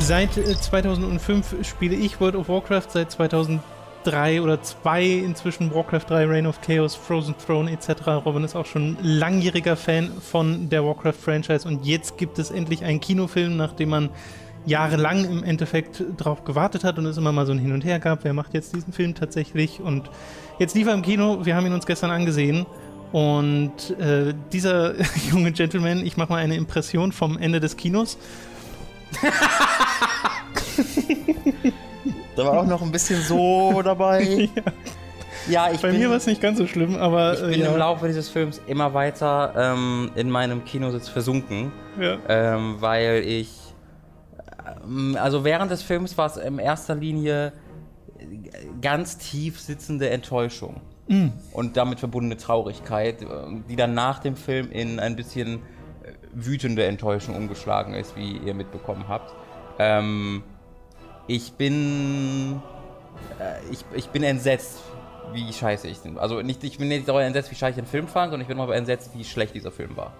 Seit äh, 2005 spiele ich World of Warcraft, seit 2003 oder 2 inzwischen Warcraft 3, Reign of Chaos, Frozen Throne etc. Robin ist auch schon langjähriger Fan von der Warcraft-Franchise und jetzt gibt es endlich einen Kinofilm, nachdem man jahrelang im Endeffekt drauf gewartet hat und es immer mal so ein Hin und Her gab, wer macht jetzt diesen Film tatsächlich und jetzt lief er im Kino, wir haben ihn uns gestern angesehen und äh, dieser junge Gentleman, ich mache mal eine Impression vom Ende des Kinos. da war auch noch ein bisschen so dabei. ja. Ja, ich Bei bin, mir war es nicht ganz so schlimm, aber ich bin äh, ja. im Laufe dieses Films immer weiter ähm, in meinem Kinositz versunken, ja. ähm, weil ich, ähm, also während des Films war es in erster Linie ganz tief sitzende Enttäuschung und damit verbundene Traurigkeit, äh, die dann nach dem Film in ein bisschen äh, wütende Enttäuschung umgeschlagen ist, wie ihr mitbekommen habt. Ähm, ich bin, äh, ich, ich bin entsetzt, wie scheiße ich den. Also nicht, ich bin nicht darüber entsetzt, wie scheiße ich den Film fand, sondern ich bin darüber entsetzt, wie schlecht dieser Film war.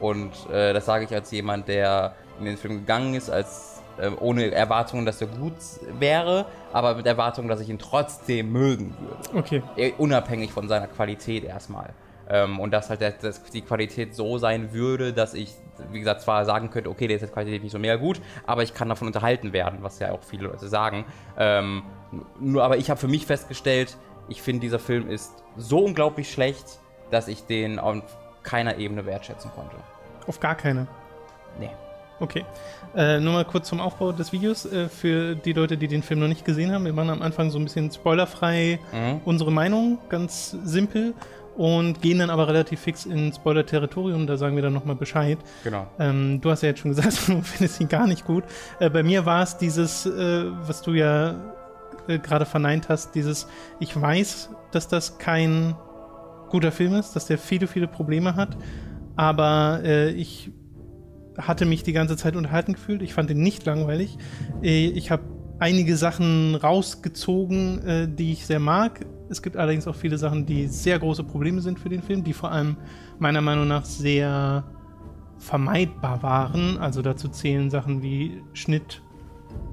Und äh, das sage ich als jemand, der in den Film gegangen ist, als äh, ohne Erwartungen, dass er gut wäre, aber mit Erwartungen, dass ich ihn trotzdem mögen würde. Okay. Eh, unabhängig von seiner Qualität erstmal. Ähm, und dass halt der, dass die Qualität so sein würde, dass ich, wie gesagt, zwar sagen könnte, okay, der ist jetzt Qualität nicht so mega gut, aber ich kann davon unterhalten werden, was ja auch viele Leute sagen. Ähm, nur, aber ich habe für mich festgestellt, ich finde, dieser Film ist so unglaublich schlecht, dass ich den auf keiner Ebene wertschätzen konnte. Auf gar keine. Nee. Okay. Äh, nur mal kurz zum Aufbau des Videos äh, für die Leute, die den Film noch nicht gesehen haben. Wir machen am Anfang so ein bisschen spoilerfrei Mhm. unsere Meinung, ganz simpel. Und gehen dann aber relativ fix in Spoiler-Territorium, da sagen wir dann nochmal Bescheid. Genau. Ähm, du hast ja jetzt schon gesagt, du findest ihn gar nicht gut. Äh, bei mir war es dieses, äh, was du ja äh, gerade verneint hast, dieses, ich weiß, dass das kein guter Film ist, dass der viele, viele Probleme hat, aber äh, ich hatte mich die ganze Zeit unterhalten gefühlt. Ich fand ihn nicht langweilig. Äh, ich habe einige Sachen rausgezogen, äh, die ich sehr mag. Es gibt allerdings auch viele Sachen, die sehr große Probleme sind für den Film, die vor allem meiner Meinung nach sehr vermeidbar waren. Also dazu zählen Sachen wie Schnitt,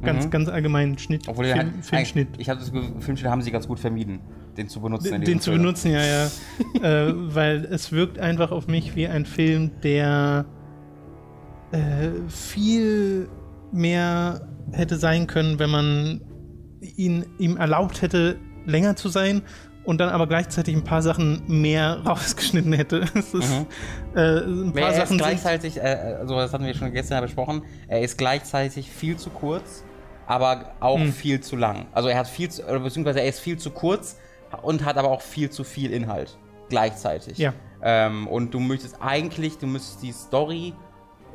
ganz, Mhm. ganz allgemein Schnitt, Obwohl Film, halt, Filmschnitt. ich habe das Gefühl, Filmschnitt haben sie ganz gut vermieden, den zu benutzen. Den, zu benutzen, ja, ja. äh, weil es wirkt einfach auf mich wie ein Film, der äh, viel mehr hätte sein können, wenn man ihn, ihm erlaubt hätte, länger zu sein und dann aber gleichzeitig ein paar Sachen mehr rausgeschnitten hätte. Es ist, Mhm. äh, ein paar Er ist Sachen gleichzeitig, äh, also das hatten wir schon gestern besprochen, er ist gleichzeitig viel zu kurz, aber auch Hm. viel zu lang. Also er hat viel zu, beziehungsweise er ist viel zu kurz und hat aber auch viel zu viel Inhalt gleichzeitig. Ja. Ähm, und du möchtest eigentlich, du müsstest die Story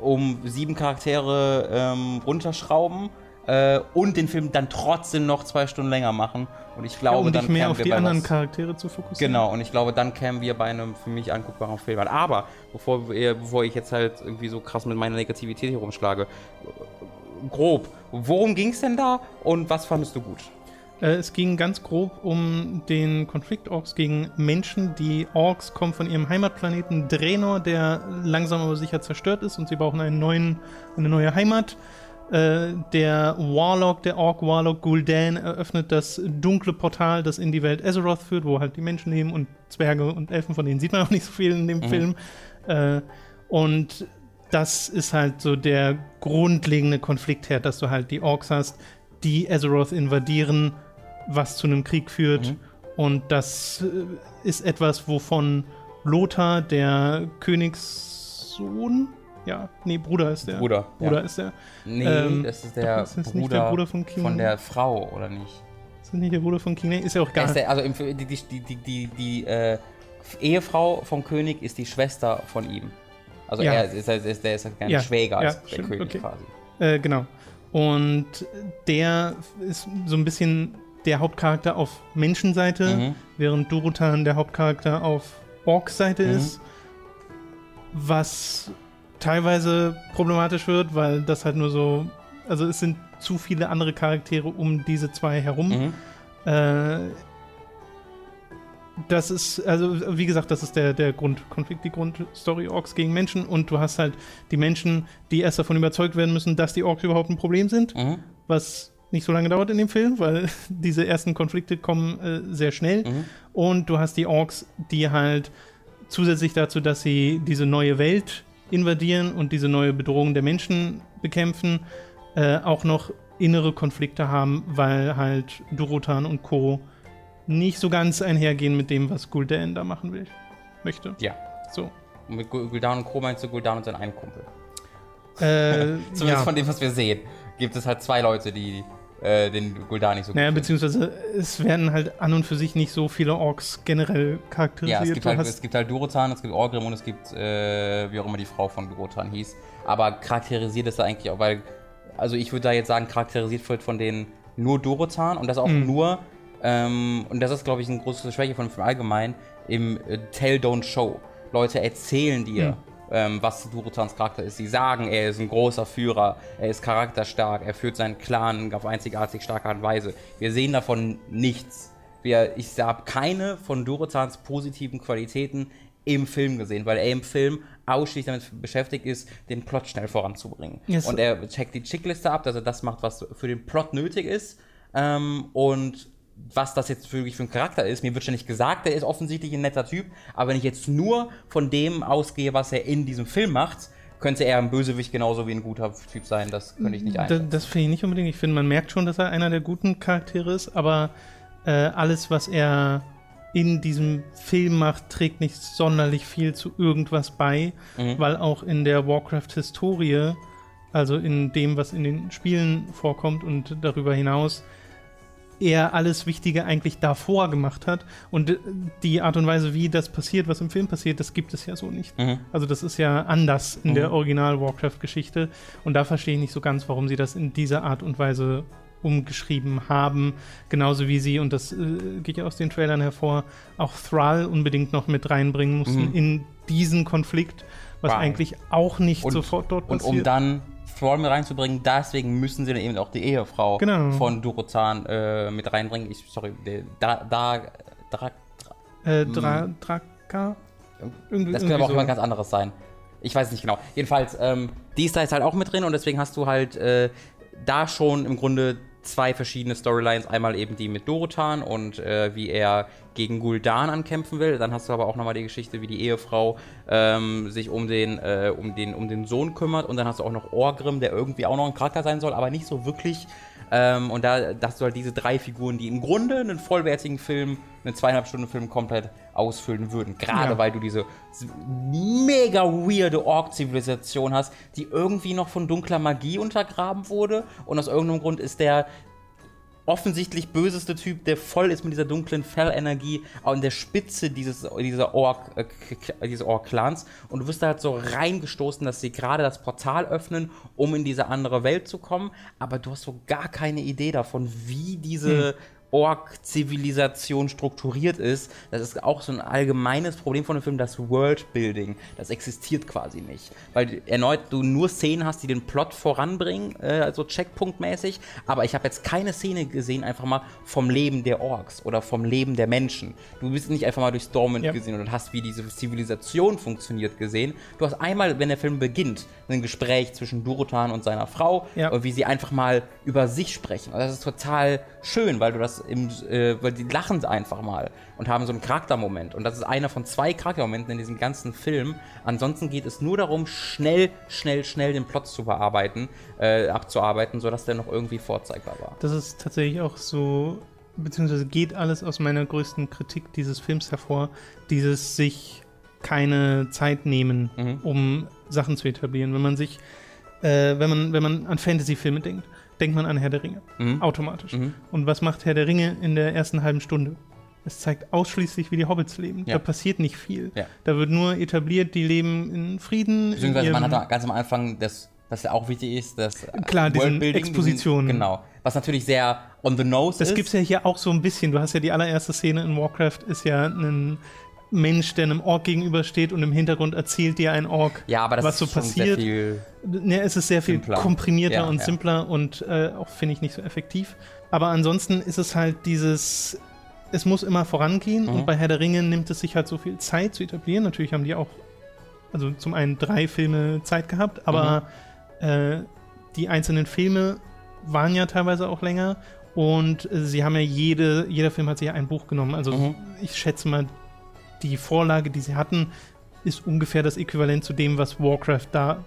um sieben Charaktere ähm, runterschrauben äh, und den Film dann trotzdem noch zwei Stunden länger machen. Und ich glaube, um dann mehr kämen auf wir die bei anderen was- Charaktere zu fokussieren. Genau, und ich glaube, dann kämen wir bei einem für mich anguckbaren Film an. Aber bevor, wir, bevor ich jetzt halt irgendwie so krass mit meiner Negativität hier rumschlage, grob, worum ging es denn da und was fandest du gut? Äh, es ging ganz grob um den Konflikt Orks gegen Menschen. Die Orks kommen von ihrem Heimatplaneten Draenor, der langsam aber sicher zerstört ist und sie brauchen einen neuen, eine neue Heimat. Äh, der Warlock, der Ork Warlock Gul'dan eröffnet das dunkle Portal, das in die Welt Azeroth führt, wo halt die Menschen leben und Zwerge und Elfen, von denen sieht man auch nicht so viel in dem Film. Äh, und das ist halt so der grundlegende Konfliktherd, dass du halt die Orks hast, die Azeroth invadieren, was zu einem Krieg führt. Mhm. Und das äh, ist etwas, wovon Lothar, der Königssohn, ja, nee, Bruder ist der. Bruder, Bruder ja. ist der. Nee, Ähm, das ist der, ist das Bruder, nicht der Bruder von King- von der Frau, oder nicht? Ist das nicht der Bruder von King? Nee, ist ja auch Er gar der, also die, die, die, die, die, äh, Ehefrau vom König ist die Schwester von ihm. Also Ja. er ist, ist, ist, der ist ein Ja, Schwäger als ja, der König okay. quasi. Äh, genau. Und der ist so ein bisschen der Hauptcharakter auf Menschenseite, Mhm. während Durotan der Hauptcharakter auf Orks-Seite Mhm. ist. Was teilweise problematisch wird, weil das halt nur so. Also es sind zu viele andere Charaktere um diese zwei herum. Mhm. Äh, das ist, also wie gesagt, das ist der, der Grundkonflikt, die Grundstory Orks gegen Menschen und du hast halt die Menschen, die erst davon überzeugt werden müssen, dass die Orks überhaupt ein Problem sind, Mhm. was nicht so lange dauert in dem Film, weil diese ersten Konflikte kommen äh, sehr schnell. Mhm. Und du hast die Orks, die halt zusätzlich dazu, dass sie diese neue Welt invadieren und diese neue Bedrohung der Menschen bekämpfen, äh, auch noch innere Konflikte haben, weil halt Durotan und Co. nicht so ganz einhergehen mit dem, was Gul'dan da machen will, möchte. Ja. So. Und mit Gul- Gul'dan und Co. meinst du Gul'dan und sein einen Kumpel. Äh, Zumindest ja. von dem, was wir sehen, gibt es halt zwei Leute, die äh, den Gul'dan nicht so Naja, gut beziehungsweise es werden halt an und für sich nicht so viele Orks generell charakterisiert. Ja, es gibt, halt, es gibt halt Durotan, es gibt Orgrim und es gibt, äh, wie auch immer die Frau von Durotan hieß. Aber charakterisiert ist er eigentlich auch, weil, also ich würde da jetzt sagen, charakterisiert wird von denen nur Durotan und das auch Mhm. nur, ähm, und das ist, glaube ich, eine große Schwäche von Film allgemein, im äh, Tell, Don't Show. Leute erzählen dir, Mhm. Ähm, was Durotans Charakter ist. Sie sagen, er ist ein großer Führer, er ist charakterstark, er führt seinen Clan auf einzigartig starke Art und Weise. Wir sehen davon nichts. Wir, ich habe keine von Durotans positiven Qualitäten im Film gesehen, weil er im Film ausschließlich damit beschäftigt ist, den Plot schnell voranzubringen. Yes. Und er checkt die Checkliste ab, dass er das macht, was für den Plot nötig ist. Ähm, und was das jetzt wirklich für ein Charakter ist, mir wird schon nicht gesagt, er ist offensichtlich ein netter Typ, aber wenn ich jetzt nur von dem ausgehe, was er in diesem Film macht, könnte er ein Bösewicht genauso wie ein guter Typ sein, das könnte ich nicht einschätzen. das finde ich nicht unbedingt. Ich finde, man merkt schon, dass er einer der guten Charaktere ist, aber äh, alles, was er in diesem Film macht, trägt nicht sonderlich viel zu irgendwas bei, Mhm. weil auch in der Warcraft-Historie, also in dem, was in den Spielen vorkommt und darüber hinaus, er alles Wichtige eigentlich davor gemacht hat. Und äh, die Art und Weise, wie das passiert, was im Film passiert, das gibt es ja so nicht. Mhm. Also das ist ja anders in Mhm. der Original-Warcraft-Geschichte. Und da verstehe ich nicht so ganz, warum sie das in dieser Art und Weise umgeschrieben haben. Genauso wie sie, und das äh, geht ja aus den Trailern hervor, auch Thrall unbedingt noch mit reinbringen mussten Mhm. in diesen Konflikt, was Wow. eigentlich auch nicht Und- sofort dort Und passiert. um dann Thrall mit reinzubringen, deswegen müssen sie dann eben auch die Ehefrau Genau. von Durotan äh, mit reinbringen. Ich, sorry, da, da, da, äh, Dra Draka? Irgendwie, Das könnte aber auch so. jemand ganz anderes sein. Ich weiß nicht genau. Jedenfalls, ähm, die ist da jetzt halt auch mit drin und deswegen hast du halt äh, da schon im Grunde zwei verschiedene Storylines. Einmal eben die mit Dorotan und äh, wie er gegen Gul'dan ankämpfen will. Dann hast du aber auch nochmal die Geschichte, wie die Ehefrau ähm, sich um den, äh, um, den, um den Sohn kümmert. Und dann hast du auch noch Orgrim, der irgendwie auch noch ein Charakter sein soll, aber nicht so wirklich. Ähm, und da hast du halt diese drei Figuren, die im Grunde einen vollwertigen Film, einen zweieinhalb Stunden Film komplett ausfüllen würden. Gerade Ja. weil du diese mega weirde Ork-Zivilisation hast, die irgendwie noch von dunkler Magie untergraben wurde. Und aus irgendeinem Grund ist der offensichtlich böseste Typ, der voll ist mit dieser dunklen Fellenergie, an der Spitze dieses, dieser Ork, äh, dieses Ork-Clans. Und du wirst da halt so reingestoßen, dass sie gerade das Portal öffnen, um in diese andere Welt zu kommen. Aber du hast so gar keine Idee davon, wie diese Ork-Zivilisation strukturiert ist. Das ist auch so ein allgemeines Problem von dem Film, das Worldbuilding. Das existiert quasi nicht. Weil erneut du nur Szenen hast, die den Plot voranbringen, äh, also Checkpunktmäßig. Aber ich habe jetzt keine Szene gesehen, einfach mal vom Leben der Orks oder vom Leben der Menschen. Du bist nicht einfach mal durch Stormwind Ja. gesehen und hast, wie diese Zivilisation funktioniert, gesehen. Du hast einmal, wenn der Film beginnt, ein Gespräch zwischen Durotan und seiner Frau, Ja. und wie sie einfach mal über sich sprechen. Und das ist total schön, weil du das im, äh, weil die lachen einfach mal und haben so einen Charaktermoment. Und das ist einer von zwei Charaktermomenten in diesem ganzen Film. Ansonsten geht es nur darum, schnell, schnell, schnell den Plot zu bearbeiten, äh, abzuarbeiten, sodass der noch irgendwie vorzeigbar war. Das ist tatsächlich auch so, beziehungsweise geht alles aus meiner größten Kritik dieses Films hervor, dieses sich keine Zeit nehmen, Mhm. um Sachen zu etablieren. Wenn man sich, äh, wenn man, wenn man an Fantasy-Filme denkt, denkt man an Herr der Ringe, Mhm. automatisch. Mhm. Und was macht Herr der Ringe in der ersten halben Stunde? Es zeigt ausschließlich, wie die Hobbits leben. Ja. Da passiert nicht viel. Ja. Da wird nur etabliert, die leben in Frieden. in Beziehungsweise man ihrem- hat da ganz am Anfang das, was ja auch wichtig ist, das Klar, diesen Worldbuilding, Expositionen. Diesen, genau. Was natürlich sehr on the nose Das ist. gibt's ja hier auch so ein bisschen. Du hast ja die allererste Szene in Warcraft, ist ja ein Mensch, der einem Ork gegenübersteht und im Hintergrund erzählt dir ein Ork, ja, aber das was ist so schon passiert. sehr viel. Ne, es ist sehr viel Simpler. komprimierter Ja, und ja. simpler und äh, auch, finde ich, nicht so effektiv. Aber ansonsten ist es halt dieses es muss immer vorangehen mhm. und bei Herr der Ringe nimmt es sich halt so viel Zeit zu etablieren. Natürlich haben die auch, also zum einen drei Filme Zeit gehabt, aber mhm. äh, die einzelnen Filme waren ja teilweise auch länger und sie haben ja jede, jeder Film hat sich ja ein Buch genommen. Also mhm. ich schätze mal, die Vorlage, die sie hatten, ist ungefähr das Äquivalent zu dem, was Warcraft da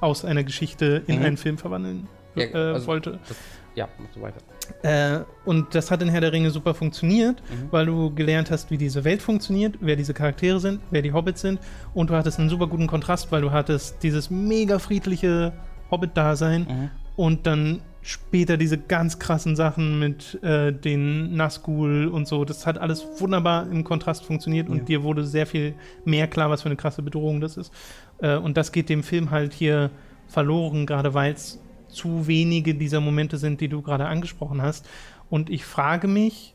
aus einer Geschichte in mhm. einen Film verwandeln ja, äh, also wollte. Das, ja, mach so weiter. Äh, und das hat in Herr der Ringe super funktioniert, mhm. weil du gelernt hast, wie diese Welt funktioniert, wer diese Charaktere sind, wer die Hobbits sind. Und du hattest einen super guten Kontrast, weil du hattest dieses mega friedliche Hobbit-Dasein mhm. und dann später diese ganz krassen Sachen mit äh, den Nazgul und so. Das hat alles wunderbar im Kontrast funktioniert und ja. dir wurde sehr viel mehr klar, was für eine krasse Bedrohung das ist. Äh, und das geht dem Film halt hier verloren, gerade weil es zu wenige dieser Momente sind, die du gerade angesprochen hast. Und ich frage mich,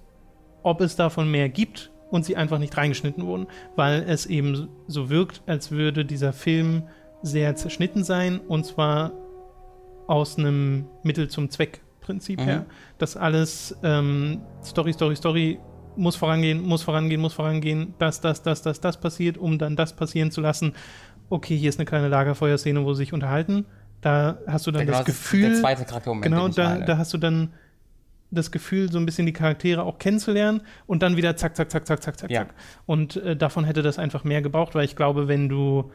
ob es davon mehr gibt und sie einfach nicht reingeschnitten wurden, weil es eben so wirkt, als würde dieser Film sehr zerschnitten sein und zwar aus einem Mittel zum Zweck Prinzip mhm. her. Das alles ähm, Story, Story, Story muss vorangehen, muss vorangehen, muss vorangehen, das, das, das, das, das passiert, um dann das passieren zu lassen. Okay, hier ist eine kleine Lagerfeuerszene, wo sie sich unterhalten. Da hast du dann genau, das Gefühl. Der zweite Charaktermoment. Genau, da, da hast du dann das Gefühl, so ein bisschen die Charaktere auch kennenzulernen und dann wieder zack, zack, zack, zack, zack, zack, ja. zack. Und äh, davon hätte das einfach mehr gebraucht, weil ich glaube, wenn du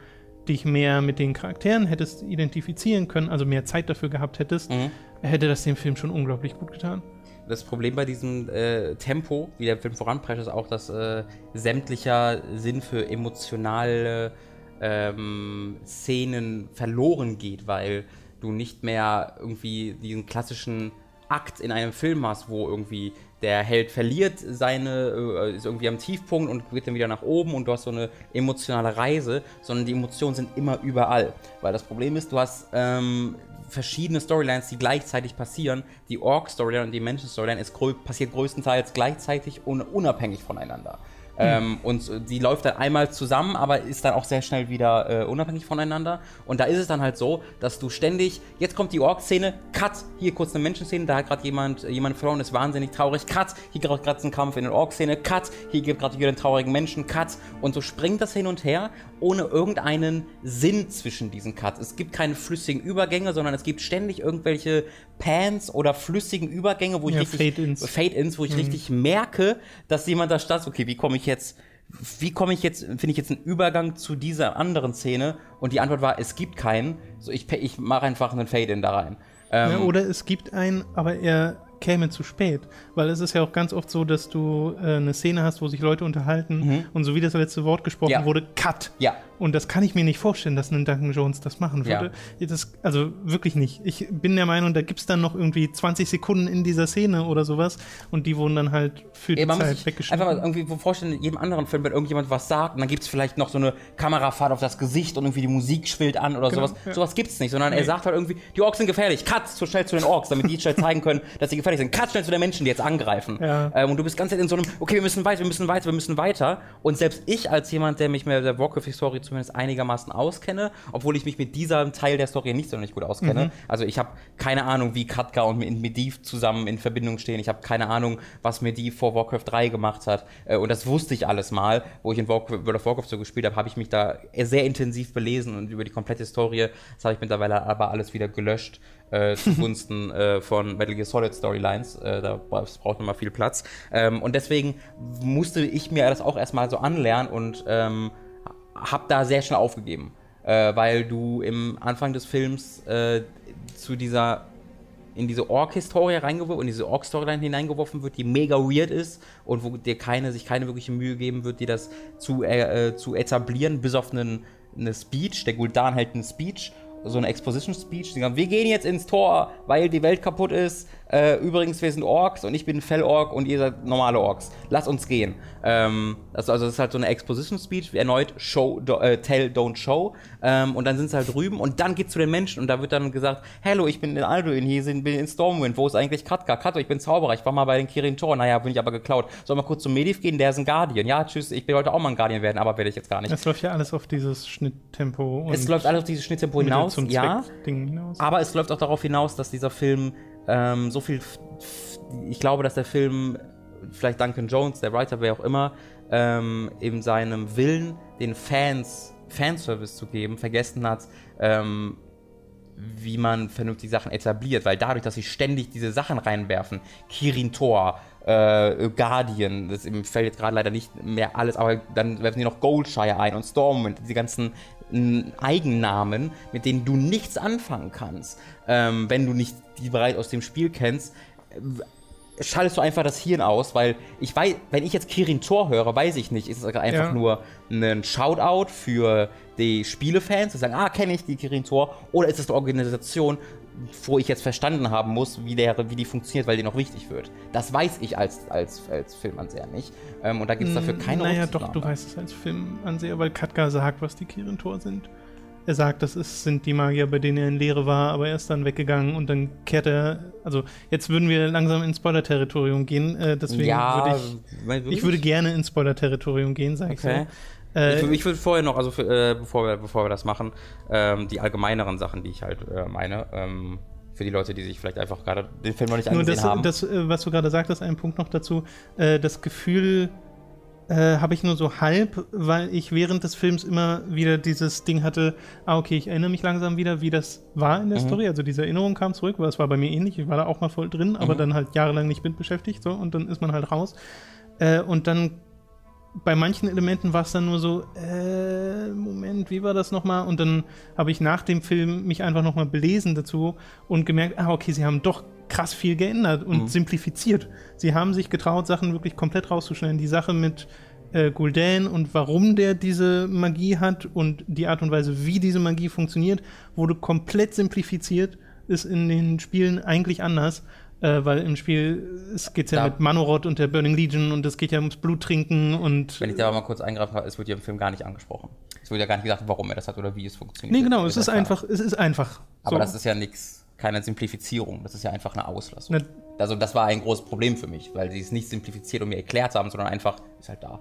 dich mehr mit den Charakteren hättest identifizieren können, also mehr Zeit dafür gehabt hättest, mhm. hätte das dem Film schon unglaublich gut getan. Das Problem bei diesem äh, Tempo, wie der Film voranprescht, ist auch, dass äh, sämtlicher Sinn für emotionale ähm, Szenen verloren geht, weil du nicht mehr irgendwie diesen klassischen Akt in einem Film hast, wo irgendwie der Held verliert seine, äh, ist irgendwie am Tiefpunkt und geht dann wieder nach oben und du hast so eine emotionale Reise, sondern die Emotionen sind immer überall. Weil das Problem ist, du hast ähm, verschiedene Storylines, die gleichzeitig passieren. Die Orc-Storyline und die Menschen-Storyline passiert größtenteils gleichzeitig und unabhängig voneinander. Ähm, und die läuft dann einmal zusammen, aber ist dann auch sehr schnell wieder äh, unabhängig voneinander. Und da ist es dann halt so, dass du ständig, jetzt kommt die Ork-Szene, cut, hier kurz eine Menschenszene, da hat gerade jemand, jemand verloren, ist wahnsinnig traurig, cut, hier gerade ein Kampf in der Ork-Szene, cut, hier gibt gerade wieder einen traurigen Menschen, cut. Und so springt das hin und her, ohne irgendeinen Sinn zwischen diesen Cuts. Es gibt keine flüssigen Übergänge, sondern es gibt ständig irgendwelche Pans oder flüssigen Übergänge, wo ich ja, richtig Fade-ins, Fade wo ich mhm. richtig merke, dass jemand da steht, okay, wie komme ich jetzt wie komme ich jetzt, finde ich jetzt einen Übergang zu dieser anderen Szene? Und die Antwort war, es gibt keinen. So, ich, ich mache einfach einen Fade-In da rein. Ähm, ja, oder es gibt einen, aber er käme zu spät. Weil es ist ja auch ganz oft so, dass du äh, eine Szene hast, wo sich Leute unterhalten mhm. und so wie das letzte Wort gesprochen ja. wurde, Cut. Ja. Und das kann ich mir nicht vorstellen, dass ein Duncan Jones das machen würde. Ja. Das, also wirklich nicht. Ich bin der Meinung, da gibt es dann noch irgendwie 20 Sekunden in dieser Szene oder sowas und die wurden dann halt für die ja, Zeit weggeschnitten. Einfach mal irgendwie vorstellen, in jedem anderen Film, wenn irgendjemand was sagt und dann gibt es vielleicht noch so eine Kamerafahrt auf das Gesicht und irgendwie die Musik schwillt an oder genau, sowas. Ja. Sowas gibt es nicht, sondern nee. er sagt halt irgendwie, die Orks sind gefährlich, cut, so schnell zu den Orks, damit die schnell zeigen können, dass sie gefährlich sind. Cut schnell zu den Menschen, die jetzt angreifen. Ja. Ähm, und du bist ganz in so einem, okay, wir müssen weiter, wir müssen weiter, wir müssen weiter. Und selbst ich als jemand, der mich mit der Warcraft-Historie zumindest einigermaßen auskenne, obwohl ich mich mit diesem Teil der Story nicht sonderlich gut auskenne. Mhm. Also ich habe keine Ahnung, wie Katka und Medivh zusammen in Verbindung stehen. Ich habe keine Ahnung, was Medivh vor Warcraft 3 gemacht hat. Äh, und das wusste ich alles mal, wo ich in World of Warcraft so gespielt habe, habe ich mich da sehr intensiv belesen und über die komplette Story. Das habe ich mittlerweile aber alles wieder gelöscht. Äh, zugunsten äh, von Metal Gear Solid Storylines. Äh, da braucht man mal viel Platz. Ähm, und deswegen musste ich mir das auch erstmal so anlernen und ähm, habe da sehr schnell aufgegeben, äh, weil du im Anfang des Films äh, zu dieser in diese Ork-Historie reingeworfen, in diese Ork-Storyline hineingeworfen wird, die mega weird ist und wo dir keine, sich keine wirkliche Mühe geben wird, dir das zu, äh, zu etablieren, bis auf einen, eine Speech. Der Guldan hält einen Speech, so eine Exposition-Speech. Die sagen, wir gehen jetzt ins Tor, weil die Welt kaputt ist. Äh, übrigens, wir sind Orks und ich bin Fell-Ork und ihr seid normale Orks. Lass uns gehen. Ähm, also, also, das ist halt so eine Exposition-Speech, erneut Show, do, äh, Tell, Don't Show. Ähm, und dann sind sie halt drüben und dann geht's zu den Menschen und da wird dann gesagt, Hallo, ich bin in Alduin, hier sind, bin in Stormwind, wo ist eigentlich Katka? Kato, ich bin Zauberer, ich war mal bei den Kirin Tor, naja, bin ich aber geklaut. Soll mal kurz zum Mediv gehen, der ist ein Guardian. Ja, tschüss, ich will heute auch mal ein Guardian werden, aber werde ich jetzt gar nicht. Es läuft ja alles auf dieses Schnitttempo. Es läuft alles auf dieses Schnitttempo hinaus, ja. Hinaus. Aber es läuft auch darauf hinaus, dass dieser Film ähm, so viel. Ich glaube, dass der Film vielleicht Duncan Jones, der Writer, wer auch immer, ähm, in seinem Willen, den Fans Fanservice zu geben, vergessen hat, ähm, wie man vernünftig Sachen etabliert, weil dadurch, dass sie ständig diese Sachen reinwerfen, Kirin Tor, äh, Guardian, das fällt jetzt gerade leider nicht mehr alles, aber dann werfen sie noch Goldshire ein und Stormwind, diese ganzen Eigennamen, mit denen du nichts anfangen kannst, ähm, wenn du nicht die bereits aus dem Spiel kennst, schaltest du einfach das Hirn aus, weil ich weiß, wenn ich jetzt Kirin Tor höre, weiß ich nicht, ist es einfach ja. nur ein Shoutout für die Spielefans, die sagen, ah, kenne ich die Kirin Tor, oder ist es eine Organisation, wo ich jetzt verstanden haben muss, wie, der, wie die funktioniert, weil die noch wichtig wird. Das weiß ich als, als, als Filmanseher nicht. Ähm, und da gibt es dafür keine Naja, doch, du weißt es als Filmanseher, weil Katka sagt, was die Kirin Tor sind. Er sagt, das ist, sind die Magier, bei denen er in Lehre war, aber er ist dann weggegangen und dann kehrt er. Also, jetzt würden wir langsam ins Spoiler-Territorium gehen. Äh, deswegen ja, würde ich. Ich würde gerne ins Spoiler-Territorium gehen, sag ich okay. so. Äh, ich, ich würde vorher noch, also für, äh, bevor, wir, bevor wir das machen, ähm, die allgemeineren Sachen, die ich halt äh, meine, ähm, für die Leute, die sich vielleicht einfach gerade den Film noch nicht angesehen das, haben. Das, äh, was du gerade sagtest, ein Punkt noch dazu, äh, das Gefühl, äh, habe ich nur so halb, weil ich während des Films immer wieder dieses Ding hatte, ah, okay, ich erinnere mich langsam wieder, wie das war in der mhm. Story. Also diese Erinnerung kam zurück, weil es war bei mir ähnlich. Ich war da auch mal voll drin, aber mhm. dann halt jahrelang nicht mit beschäftigt, so, und dann ist man halt raus. Und dann bei manchen Elementen war es dann nur so, äh, Moment, wie war das nochmal? Und dann habe ich nach dem Film mich einfach nochmal belesen dazu und gemerkt, ah, okay, sie haben doch krass viel geändert und mhm. simplifiziert. Sie haben sich getraut, Sachen wirklich komplett rauszuschneiden. Die Sache mit äh, Gul'dan und warum der diese Magie hat und die Art und Weise, wie diese Magie funktioniert, wurde komplett simplifiziert, ist in den Spielen eigentlich anders. Äh, weil im Spiel es geht ja da, mit Manoroth und der Burning Legion und es geht ja ums Bluttrinken und. Wenn ich da mal kurz eingreife, es wird ja im Film gar nicht angesprochen. Es wird ja gar nicht gesagt, warum er das hat oder wie es funktioniert. Nee, genau, es ist einfach, es ist einfach. Aber so. das ist ja nichts keine Simplifizierung. Das ist ja einfach eine Auslassung. Ne. Also das war ein großes Problem für mich, weil sie es nicht simplifiziert und mir erklärt haben, sondern einfach ist halt da.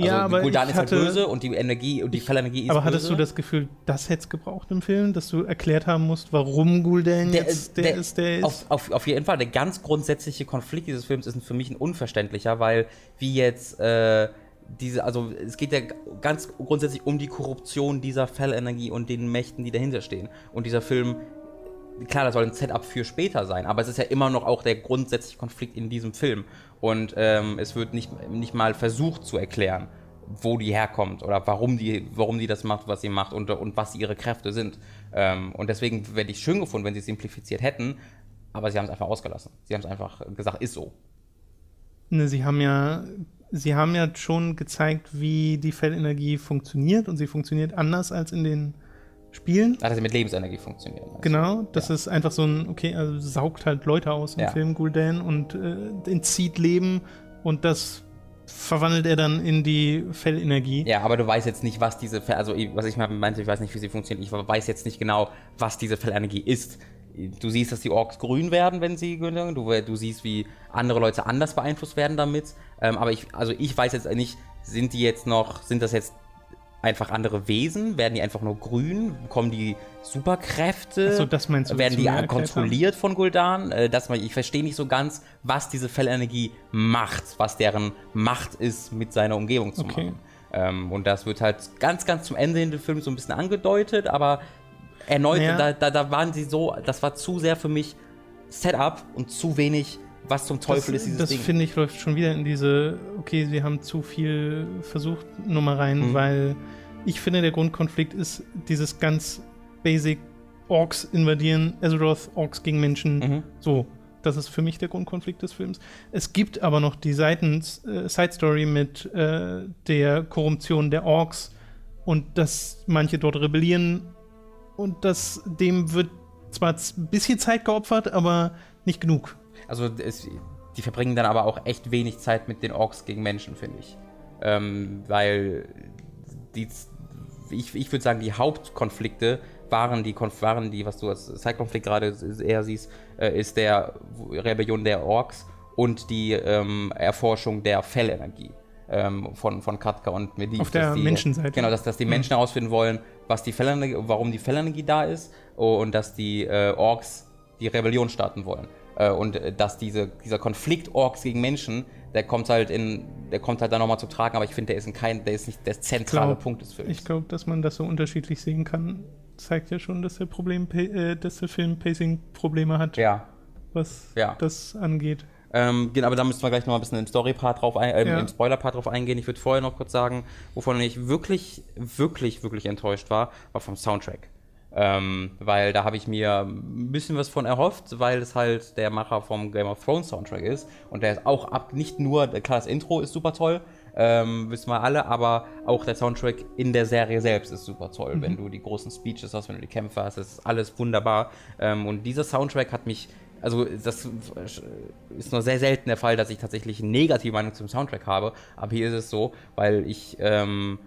Also ja, aber Gul'dan ist halt böse und die Energie und die Fellenergie ist Aber hattest böse. du das Gefühl, das hätte es gebraucht im Film, dass du erklärt haben musst, warum Gul'dan jetzt der, der, ist, der ist? Auf, auf, auf, jeden Fall. Der ganz grundsätzliche Konflikt dieses Films ist für mich ein unverständlicher, weil wie jetzt äh, diese, also es geht ja ganz grundsätzlich um die Korruption dieser Fellenergie und den Mächten, die dahinter stehen. Und dieser Film klar, das soll ein Setup für später sein, aber es ist ja immer noch auch der grundsätzliche Konflikt in diesem Film. Und ähm, es wird nicht, nicht mal versucht zu erklären, wo die herkommt oder warum die, warum die das macht, was sie macht und, und was ihre Kräfte sind. Ähm, und deswegen hätte ich schön gefunden, wenn sie es simplifiziert hätten, aber sie haben es einfach ausgelassen. Sie haben es einfach gesagt, ist so. Ne, sie haben ja sie haben ja schon gezeigt, wie die Fellenergie funktioniert und sie funktioniert anders als in den Spielen. Ah, dass sie mit Lebensenergie funktionieren. Genau, das ja. ist einfach so ein, okay, also saugt halt Leute aus im ja. Film Gul'dan und äh, entzieht Leben und das verwandelt er dann in die Fellenergie. Ja, aber du weißt jetzt nicht, was diese, also was ich meinte, ich weiß nicht, wie sie funktioniert, ich weiß jetzt nicht genau, was diese Fellenergie ist. Du siehst, dass die Orks grün werden, wenn sie du, du siehst, wie andere Leute anders beeinflusst werden damit. Ähm, aber ich, also ich weiß jetzt nicht, sind die jetzt noch, sind das jetzt einfach andere Wesen? Werden die einfach nur grün? Bekommen die Superkräfte? Achso, das meinst du? Werden die kontrolliert von Gul'dan? Äh, das, ich verstehe nicht so ganz, was diese Fellenergie macht, was deren Macht ist, mit seiner Umgebung zu okay. machen. Ähm, und das wird halt ganz, ganz zum Ende hin des Films so ein bisschen angedeutet, aber erneut, naja. da, da, da waren sie so, das war zu sehr für mich Setup und zu wenig was zum Teufel das, ist dieses das Ding? Das finde ich läuft schon wieder in diese, okay, sie haben zu viel versucht, Nummer rein, mhm. weil ich finde, der Grundkonflikt ist dieses ganz basic Orks invadieren, Azeroth, Orks gegen Menschen, mhm. so. Das ist für mich der Grundkonflikt des Films. Es gibt aber noch die Seiten, äh, Side Story mit äh, der Korruption der Orks und dass manche dort rebellieren und das dem wird zwar ein bisschen Zeit geopfert, aber nicht genug. Also es, die verbringen dann aber auch echt wenig Zeit mit den Orks gegen Menschen, finde ich. Ähm, weil die, ich, ich würde sagen, die Hauptkonflikte waren die, waren die, was du als Zeitkonflikt gerade eher siehst, äh, ist der Rebellion der Orks und die ähm, Erforschung der Fellenergie ähm, von, von Katka und Medivh. Auf der die, Menschenseite. Genau, dass, dass die Menschen mhm. herausfinden wollen, was die Fellenergie, warum die Fellenergie da ist und dass die äh, Orks die Rebellion starten wollen. Äh, und äh, dass diese, dieser Konflikt Orks gegen Menschen, der kommt halt in, der kommt halt dann nochmal zu tragen, aber ich finde, der ist in kein, der ist nicht der zentrale glaub, Punkt des Films. Ich glaube, dass man das so unterschiedlich sehen kann, zeigt ja schon, dass der Problem, äh, dass der Film Pacing-Probleme hat, ja. was Ja. das angeht. Ähm, genau, aber da müssen wir gleich noch mal ein bisschen im Story-Part drauf, ein, äh, Ja. im Spoiler-Part drauf eingehen. Ich würde vorher noch kurz sagen, wovon ich wirklich, wirklich, wirklich enttäuscht war, war vom Soundtrack. Ähm, weil da habe ich mir ein bisschen was von erhofft, weil es halt der Macher vom Game of Thrones Soundtrack ist. Und der ist auch ab, nicht nur, klar, das Intro ist super toll, ähm, wissen wir alle, aber auch der Soundtrack in der Serie selbst ist super toll. Wenn du die großen Speeches hast, wenn du die Kämpfe hast, das ist alles wunderbar. Ähm, und dieser Soundtrack hat mich, also das ist nur sehr selten der Fall, dass ich tatsächlich eine negative Meinung zum Soundtrack habe, aber hier ist es so, weil ich ähm,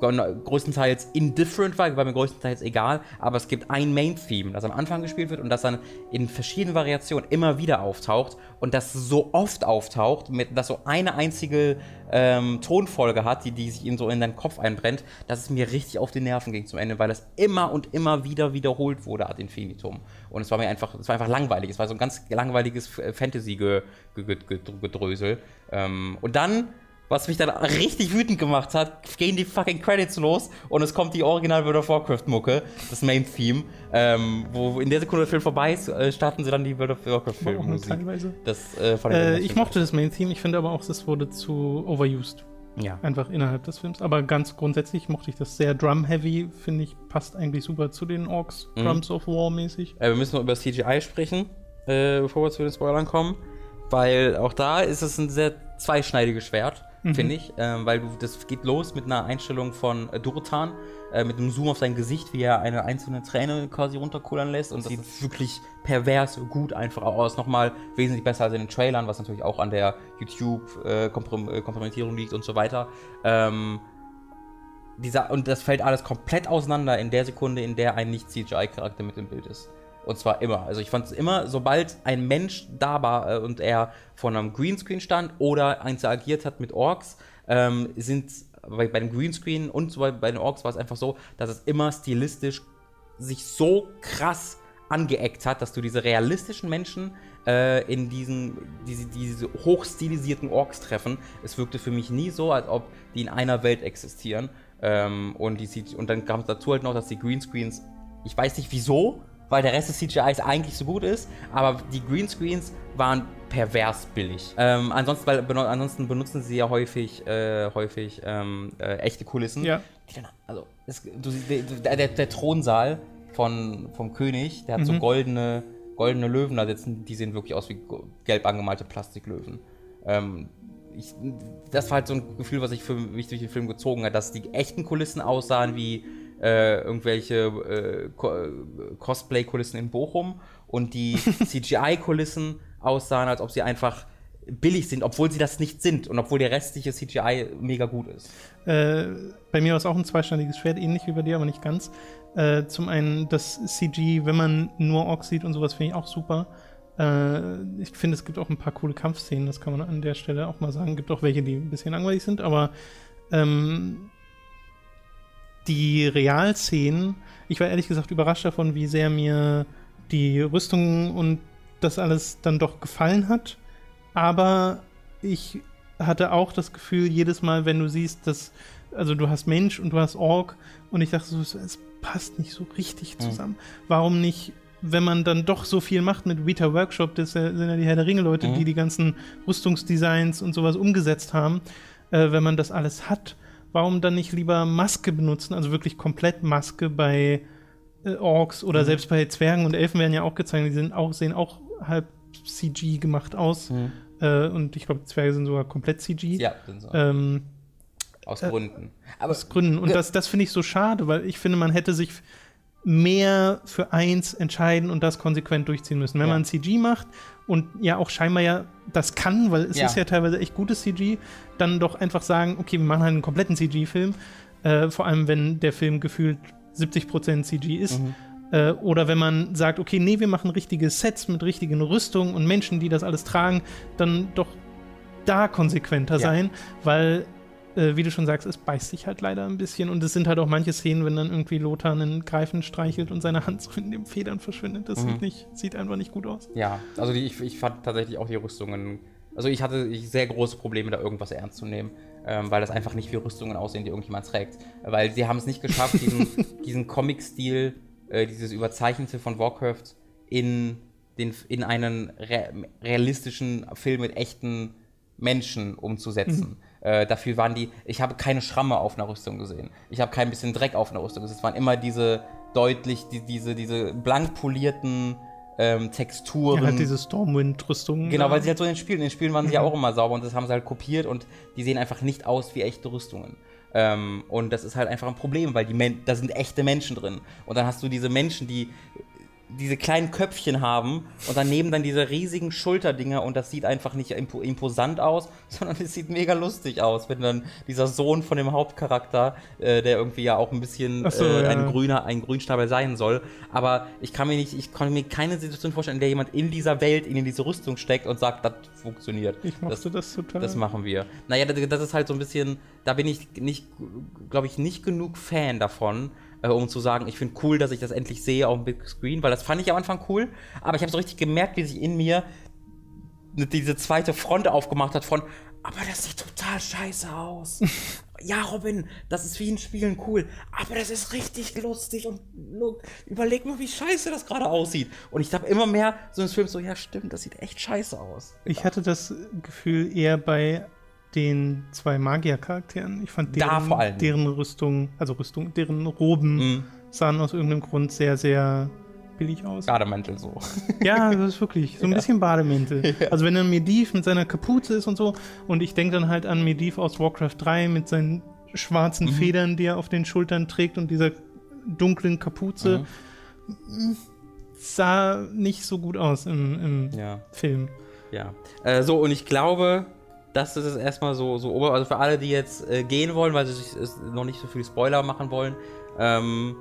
größtenteils indifferent war, war mir größtenteils egal, aber es gibt ein Main-Theme, das am Anfang gespielt wird und das dann in verschiedenen Variationen immer wieder auftaucht und das so oft auftaucht, mit, dass so eine einzige ähm, Tonfolge hat, die, die sich in so in deinen Kopf einbrennt, dass es mir richtig auf die Nerven ging zum Ende, weil das immer und immer wieder wiederholt wurde ad infinitum. Und es war mir einfach, es war einfach langweilig. Es war so ein ganz langweiliges Fantasy-Gedrösel. Ähm, und dann was mich dann richtig wütend gemacht hat, gehen die fucking Credits los und es kommt die Original World of Warcraft Mucke, das Main Theme, ähm, wo in der Sekunde der Film vorbei ist, äh, starten sie dann die World of Warcraft War auch nur Filmmusik. teilweise. Das äh, fand ich, Äh, ich mochte das Main-Theme, ich finde aber auch, es wurde zu overused. Ja. Einfach innerhalb des Films. Aber ganz grundsätzlich mochte ich das sehr drum-heavy, finde ich, passt eigentlich super zu den Orks, Mhm. Drums of War mäßig. Äh, wir müssen noch über CGI sprechen, äh, bevor wir zu den Spoilern kommen, weil auch da ist es ein sehr zweischneidiges Schwert, Mhm. finde ich, ähm, weil du, das geht los mit einer Einstellung von äh, Durotan, äh, mit einem Zoom auf sein Gesicht, wie er eine einzelne Träne quasi runterkullern lässt und das sieht wirklich pervers gut einfach aus. Nochmal wesentlich besser als in den Trailern, was natürlich auch an der YouTube-Kompromittierung liegt und so weiter. Ähm, dieser, und das fällt alles komplett auseinander in der Sekunde, in der ein Nicht-CGI-Charakter mit im Bild ist. Und zwar immer. Also ich fand es immer, sobald ein Mensch da war äh, und er vor einem Greenscreen stand oder interagiert hat mit Orks, ähm, sind bei, bei dem Greenscreen und so bei, den Orks war es einfach so, dass es immer stilistisch sich so krass angeeckt hat, dass du diese realistischen Menschen äh, in diesen diese, diese hochstilisierten Orks treffen. Es wirkte für mich nie so, als ob die in einer Welt existieren. Ähm, und, die, und dann kam dazu halt noch, dass die Greenscreens, ich weiß nicht wieso, weil der Rest des CGIs eigentlich so gut ist, aber die Greenscreens waren pervers billig. Ähm, ansonsten, weil, beno ansonsten benutzen sie ja häufig, äh, häufig ähm, äh, echte Kulissen. Ja. Dann, also, es, du, der, der, der Thronsaal von, vom König, der hat so Mhm. goldene, goldene Löwen da sitzen, die sehen wirklich aus wie gelb angemalte Plastiklöwen. Ähm, ich, das war halt so ein Gefühl, was ich für mich durch den Film gezogen hat, dass die echten Kulissen aussahen wie äh, irgendwelche äh, äh, Cosplay-Kulissen in Bochum und die CGI-Kulissen aussahen, als ob sie einfach billig sind, obwohl sie das nicht sind und obwohl der restliche CGI mega gut ist. Äh, bei mir war es auch ein zweischneidiges Schwert, ähnlich wie bei dir, aber nicht ganz. Äh, zum einen das CG, wenn man nur Orks sieht und sowas, finde ich auch super. Äh, ich finde, es gibt auch ein paar coole Kampfszenen, das kann man an der Stelle auch mal sagen. Gibt auch welche, die ein bisschen langweilig sind, aber ähm, die Realszenen, ich war ehrlich gesagt überrascht davon, wie sehr mir die Rüstung und das alles dann doch gefallen hat. Aber ich hatte auch das Gefühl, jedes Mal, wenn du siehst, dass, also du hast Mensch und du hast Ork und ich dachte so, es- passt nicht so richtig zusammen. Warum nicht, wenn man dann doch so viel macht mit Vita Workshop, das sind ja die Herr der Ringe-Leute, Mhm. die die ganzen Rüstungsdesigns und sowas umgesetzt haben, äh, wenn man das alles hat, warum dann nicht lieber Maske benutzen, also wirklich komplett Maske bei äh, Orks oder Mhm. selbst bei Zwergen und Elfen werden ja auch gezeigt, die sind auch, sehen auch halb CG gemacht aus. Äh, und ich glaube, Zwerge sind sogar komplett CG. Ja, sind so. Ähm, aus Gründen. Aber aus Gründen. Und das, das finde ich so schade, weil ich finde, man hätte sich mehr für eins entscheiden und das konsequent durchziehen müssen. Wenn Ja. man CG macht und ja auch scheinbar ja das kann, weil es Ja. ist ja teilweise echt gutes CG, dann doch einfach sagen, okay, wir machen halt einen kompletten CG-Film. Äh, vor allem, wenn der Film gefühlt 70% CG ist. Mhm. Äh, oder wenn man sagt, okay, nee, wir machen richtige Sets mit richtigen Rüstungen und Menschen, die das alles tragen, dann doch da konsequenter Ja. sein, weil äh, wie du schon sagst, es beißt sich halt leider ein bisschen und es sind halt auch manche Szenen, wenn dann irgendwie Lothar einen Greifen streichelt und seine Hand so in den Federn verschwindet. Das Mhm. sieht, nicht, sieht einfach nicht gut aus. Ja, also die, ich, ich fand tatsächlich auch die Rüstungen. Also ich hatte sehr große Probleme, da irgendwas ernst zu nehmen, ähm, weil das einfach nicht wie Rüstungen aussehen, die irgendjemand trägt. Weil sie haben es nicht geschafft, diesen, diesen Comic-Stil, äh, dieses Überzeichnete von Warcraft in, den, in einen re realistischen Film mit echten Menschen umzusetzen. Äh, dafür waren die, ich habe keine Schramme auf einer Rüstung gesehen. Ich habe kein bisschen Dreck auf einer Rüstung gesehen. Es waren immer diese deutlich, die, diese, diese blank polierten ähm, Texturen. Ja, halt diese Stormwind-Rüstung. Genau, weil sie halt so in den Spielen, in den Spielen waren sie ja auch immer sauber und das haben sie halt kopiert und die sehen einfach nicht aus wie echte Rüstungen. Ähm, und das ist halt einfach ein Problem, weil die Men da sind echte Menschen drin. Und dann hast du diese Menschen, die diese kleinen Köpfchen haben und daneben dann diese riesigen Schulterdinger und das sieht einfach nicht impo imposant aus, sondern es sieht mega lustig aus, wenn dann dieser Sohn von dem Hauptcharakter, äh, der irgendwie ja auch ein bisschen so, äh, ja. ein grüner, ein Grünschnabel sein soll, aber ich kann mir nicht, ich kann mir keine Situation vorstellen, in der jemand in dieser Welt in diese Rüstung steckt und sagt, das funktioniert. Ich mochte das, total. Das machen wir. Naja, das, das ist halt so ein bisschen, da bin ich nicht, glaube ich, nicht genug Fan davon, äh, um zu sagen, ich finde cool, dass ich das endlich sehe auf dem Big Screen, weil das fand ich am Anfang cool, aber ich habe so richtig gemerkt, wie sich in mir diese zweite Front aufgemacht hat von, aber das sieht total scheiße aus. ja, Robin, das ist wie in Spielen cool, aber das ist richtig lustig und look, überleg mal, wie scheiße das gerade aussieht. Und ich habe immer mehr so ins Film so, ja, stimmt, das sieht echt scheiße aus. Ich hatte das Gefühl eher bei den zwei Magier-Charakteren. Ich fand deren, deren Rüstung, also Rüstung, deren Roben Mhm. sahen aus irgendeinem Grund sehr, sehr billig aus. Gardemantel so. Ja, das ist wirklich so ein bisschen Bademäntel. Also wenn dann Medivh mit seiner Kapuze ist und so und ich denke dann halt an Medivh aus Warcraft 3 mit seinen schwarzen Mhm. Federn, die er auf den Schultern trägt und dieser dunklen Kapuze. Mhm. Sah nicht so gut aus im, im Ja. Film. Ja. Äh, so, und ich glaube, das ist es erstmal so, so ober. Also für alle, die jetzt äh, gehen wollen, weil sie sich noch nicht so viel Spoiler machen wollen, ähm,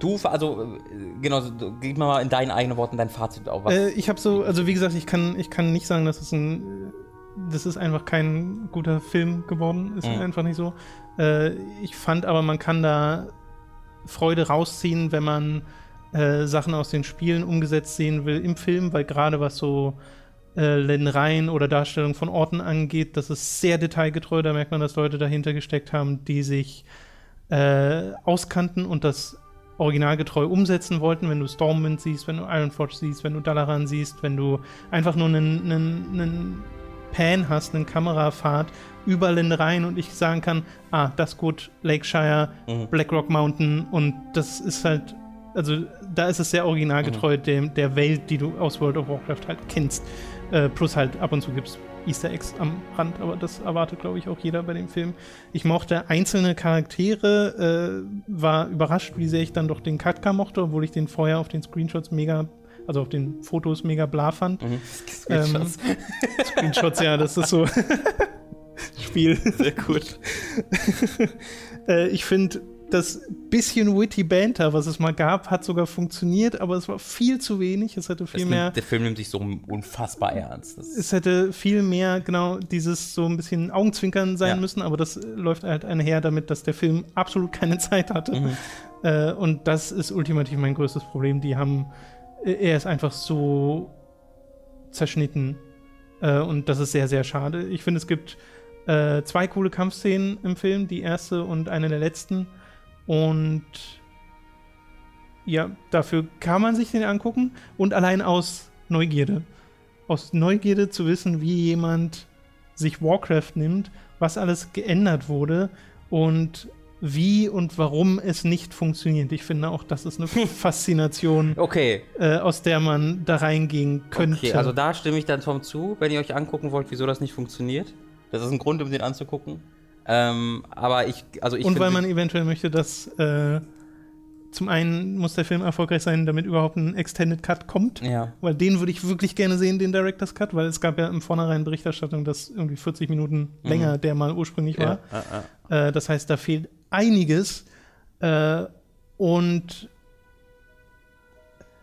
du, also, äh, genau, gib mir mal in deinen eigenen Worten dein Fazit auf. Was, Äh, ich habe so, also wie gesagt, ich kann, ich kann nicht sagen, dass es ein, das ist einfach kein guter Film geworden. Ist Mhm. einfach nicht so. Äh, ich fand aber, man kann da Freude rausziehen, wenn man äh, Sachen aus den Spielen umgesetzt sehen will im Film, weil gerade was so äh, Ländereien oder Darstellung von Orten angeht, das ist sehr detailgetreu. Da merkt man, dass Leute dahinter gesteckt haben, die sich äh, auskannten und das originalgetreu umsetzen wollten, wenn du Stormwind siehst, wenn du Ironforge siehst, wenn du Dalaran siehst, wenn du einfach nur einen, einen, einen Pan hast, eine Kamerafahrt über Ländereien und ich sagen kann, ah, das gut, Lakeshire, Mhm. Blackrock Mountain und das ist halt, also da ist es sehr originalgetreu dem, der Welt, die du aus World of Warcraft halt kennst. Äh, plus halt ab und zu gibt es Easter Eggs am Rand, aber das erwartet, glaube ich, auch jeder bei dem Film. Ich mochte einzelne Charaktere, äh, war überrascht, wie sehr ich dann doch den Katka mochte, obwohl ich den vorher auf den Screenshots mega, also auf den Fotos mega bla fand. Mhm. Ähm, Screenshots, ja, das ist so Spiel. Sehr gut. Äh, ich finde, das bisschen witty Banter, was es mal gab, hat sogar funktioniert, aber es war viel zu wenig. Es hätte viel Das mehr. nimmt, der Film nimmt sich so unfassbar ernst. Das Es hätte viel mehr genau dieses so ein bisschen Augenzwinkern sein Ja. müssen, aber das äh, läuft halt einher damit, dass der Film absolut keine Zeit hatte. Mhm. Äh, und das ist ultimativ mein größtes Problem. Die haben, äh, er ist einfach so zerschnitten. Äh, und das ist sehr, sehr schade. Ich finde, es gibt äh, zwei coole Kampfszenen im Film, die erste und eine der letzten. Und ja, dafür kann man sich den angucken und allein aus Neugierde. Aus Neugierde zu wissen, wie jemand sich Warcraft nimmt, was alles geändert wurde und wie und warum es nicht funktioniert. Ich finde auch, das ist eine Faszination, okay, äh, aus der man da reingehen könnte. okay, also da stimme ich dann Tom zu, wenn ihr euch angucken wollt, wieso das nicht funktioniert. Das ist ein Grund, um den anzugucken. Ähm, aber ich, also ich und weil man eventuell möchte, dass äh, zum einen muss der Film erfolgreich sein, damit überhaupt ein Extended Cut kommt. ja. Weil den würde ich wirklich gerne sehen, den Director's Cut, weil es gab ja im Vornherein Berichterstattung, dass irgendwie 40 Minuten länger der mal ursprünglich war. Mhm. Ja, ja, ja. Äh, das heißt, da fehlt einiges. Äh, und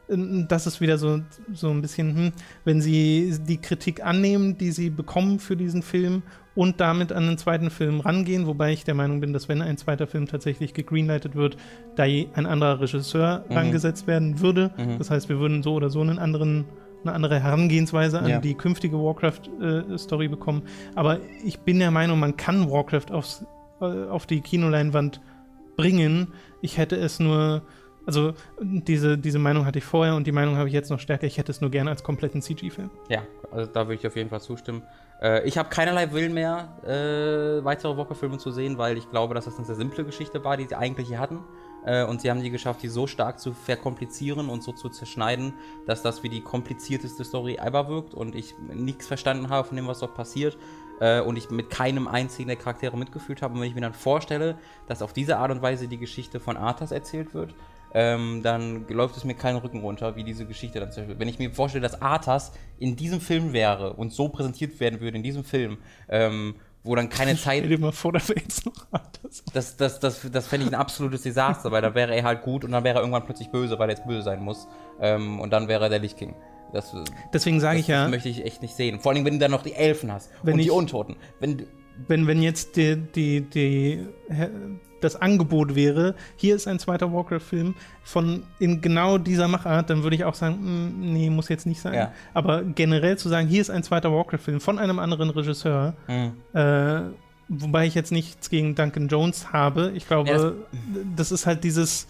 das ist wieder so, so ein bisschen, hm, wenn sie die Kritik annehmen, die sie bekommen für diesen Film und damit an den zweiten Film rangehen, wobei ich der Meinung bin, dass wenn ein zweiter Film tatsächlich gegreenlightet wird, da ein anderer Regisseur mhm. rangesetzt werden würde. Mhm. Das heißt, wir würden so oder so einen anderen eine andere Herangehensweise an ja. die künftige Warcraft-Story äh, bekommen. Aber ich bin der Meinung, man kann Warcraft aufs, äh, auf die Kinoleinwand bringen. Ich hätte es nur also diese, diese Meinung hatte ich vorher und die Meinung habe ich jetzt noch stärker. Ich hätte es nur gerne als kompletten CG-Film. Ja, also da würde ich auf jeden Fall zustimmen. Äh, ich habe keinerlei Willen mehr, äh, weitere Walker-Filme zu sehen, weil ich glaube, dass das eine sehr simple Geschichte war, die sie eigentlich hier hatten. Äh, und sie haben die geschafft, die so stark zu verkomplizieren und so zu zerschneiden, dass das wie die komplizierteste Story ever wirkt und ich nichts verstanden habe von dem, was dort passiert äh, und ich mit keinem einzigen der Charaktere mitgefühlt habe. Und wenn ich mir dann vorstelle, dass auf diese Art und Weise die Geschichte von Arthas erzählt wird, ähm, dann läuft es mir keinen Rücken runter, wie diese Geschichte dann zerstört. Wenn ich mir vorstelle, dass Arthas in diesem Film wäre und so präsentiert werden würde in diesem Film, ähm, wo dann keine Zeit. Stell dir mal vor, da wäre jetzt noch Arthas. Das, das, das, das fände ich ein absolutes Desaster, weil da wäre er halt gut und dann wäre er irgendwann plötzlich böse, weil er jetzt böse sein muss. Ähm, und dann wäre er der Lichtking. Das, Deswegen sage ich ja. Das möchte ich echt nicht sehen. Vor allem, wenn du dann noch die Elfen hast und ich, die Untoten. Wenn, wenn, wenn jetzt die, die, die das Angebot wäre, hier ist ein zweiter Warcraft-Film von in genau dieser Machart, dann würde ich auch sagen, mh, mm, nee, muss jetzt nicht sein. Ja. Aber generell zu sagen, hier ist ein zweiter Warcraft-Film von einem anderen Regisseur, mhm. äh, wobei ich jetzt nichts gegen Duncan Jones habe. Ich glaube, ja, das, das, ist halt dieses.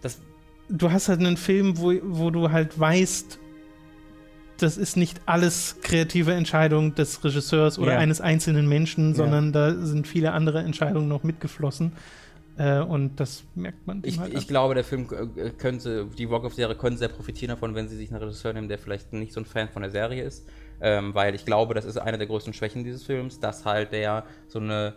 Das, du hast halt einen Film, wo, wo du halt weißt, das ist nicht alles kreative Entscheidung des Regisseurs oder ja. eines einzelnen Menschen, sondern ja. da sind viele andere Entscheidungen noch mitgeflossen. Äh, und das merkt man. Ich, halt ich glaube, der Film äh, könnte, die Walk-of-Serie könnte sehr profitieren davon, wenn sie sich einen Regisseur nehmen, der vielleicht nicht so ein Fan von der Serie ist. Ähm, weil ich glaube, das ist eine der größten Schwächen dieses Films, dass halt der so eine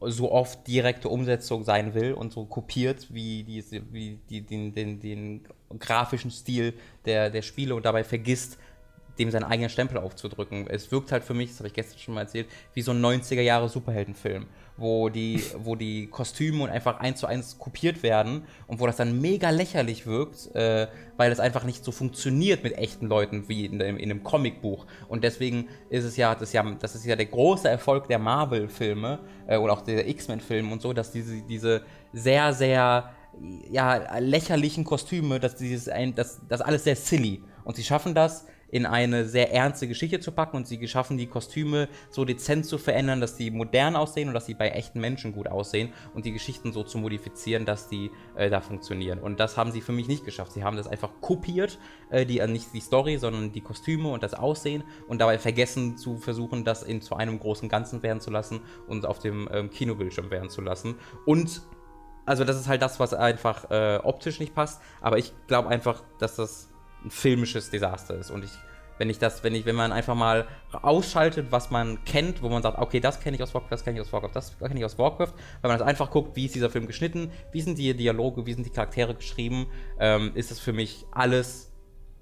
so oft direkte Umsetzung sein will und so kopiert wie, die, wie die, den, den, den grafischen Stil der, der Spiele und dabei vergisst, dem seinen eigenen Stempel aufzudrücken. Es wirkt halt für mich, das habe ich gestern schon mal erzählt, wie so ein 90er Jahre Superheldenfilm, wo die, wo die Kostüme und einfach eins zu eins kopiert werden und wo das dann mega lächerlich wirkt, äh, weil es einfach nicht so funktioniert mit echten Leuten wie in, in, in einem Comicbuch. Und deswegen ist es ja, das, ja, das ist ja der große Erfolg der Marvel-Filme äh, oder auch der X-Men-Filme und so, dass diese, diese sehr, sehr ja, lächerlichen Kostüme, dass dieses ein, das, das alles sehr silly. Und sie schaffen das, in eine sehr ernste Geschichte zu packen und sie geschaffen, die Kostüme so dezent zu verändern, dass sie modern aussehen und dass sie bei echten Menschen gut aussehen und die Geschichten so zu modifizieren, dass die äh, da funktionieren. Und das haben sie für mich nicht geschafft. Sie haben das einfach kopiert, äh, die, äh, nicht die Story, sondern die Kostüme und das Aussehen und dabei vergessen zu versuchen, das in, zu einem großen Ganzen werden zu lassen und auf dem ähm, Kinobildschirm werden zu lassen. Und also das ist halt das, was einfach äh, optisch nicht passt, aber ich glaube einfach, dass das ein filmisches Desaster ist. Und ich, wenn ich das, wenn ich, wenn man einfach mal ausschaltet, was man kennt, wo man sagt, okay, das kenne ich aus Warcraft, das kenne ich aus Warcraft, das kenne ich aus Warcraft, weil man das einfach guckt, wie ist dieser Film geschnitten, wie sind die Dialoge, wie sind die Charaktere geschrieben, ähm, ist es für mich alles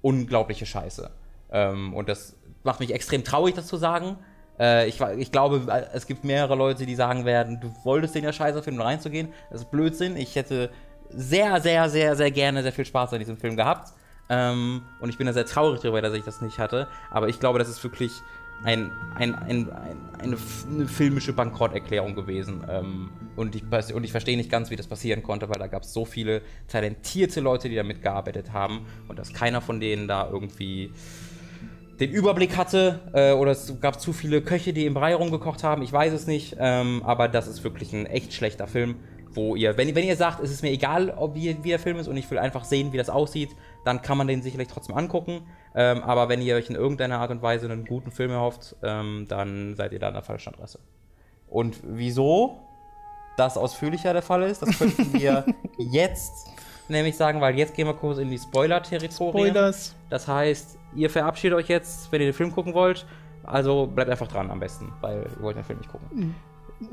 unglaubliche Scheiße. Ähm, und das macht mich extrem traurig, das zu sagen. Äh, ich, ich glaube, es gibt mehrere Leute, die sagen werden, du wolltest den ja scheiße finden, reinzugehen. Das ist Blödsinn. Ich hätte sehr, sehr, sehr, sehr gerne sehr viel Spaß an diesem Film gehabt. Ähm, und ich bin da sehr traurig darüber, dass ich das nicht hatte. Aber ich glaube, das ist wirklich ein, ein, ein, eine, eine, filmische Bankrotterklärung gewesen. Ähm, und, ich, und ich verstehe nicht ganz, wie das passieren konnte, weil da gab es so viele talentierte Leute, die da mitgearbeitet haben. Und dass keiner von denen da irgendwie den Überblick hatte äh, oder es gab zu viele Köche, die im Brei rumgekocht haben. Ich weiß es nicht. Ähm, aber das ist wirklich ein echt schlechter Film wo ihr, wenn, wenn ihr sagt, es ist mir egal, ob wie, wie der Film ist und ich will einfach sehen, wie das aussieht, dann kann man den sicherlich trotzdem angucken. Ähm, aber wenn ihr euch in irgendeiner Art und Weise einen guten Film erhofft, ähm, dann seid ihr da an der falschen Adresse. Und wieso das ausführlicher der Fall ist, das könnten wir jetzt nämlich sagen, weil jetzt gehen wir kurz in die Spoiler-Territorien. Spoilers. Das heißt, ihr verabschiedet euch jetzt, wenn ihr den Film gucken wollt. Also bleibt einfach dran am besten, weil ihr wollt den Film nicht gucken.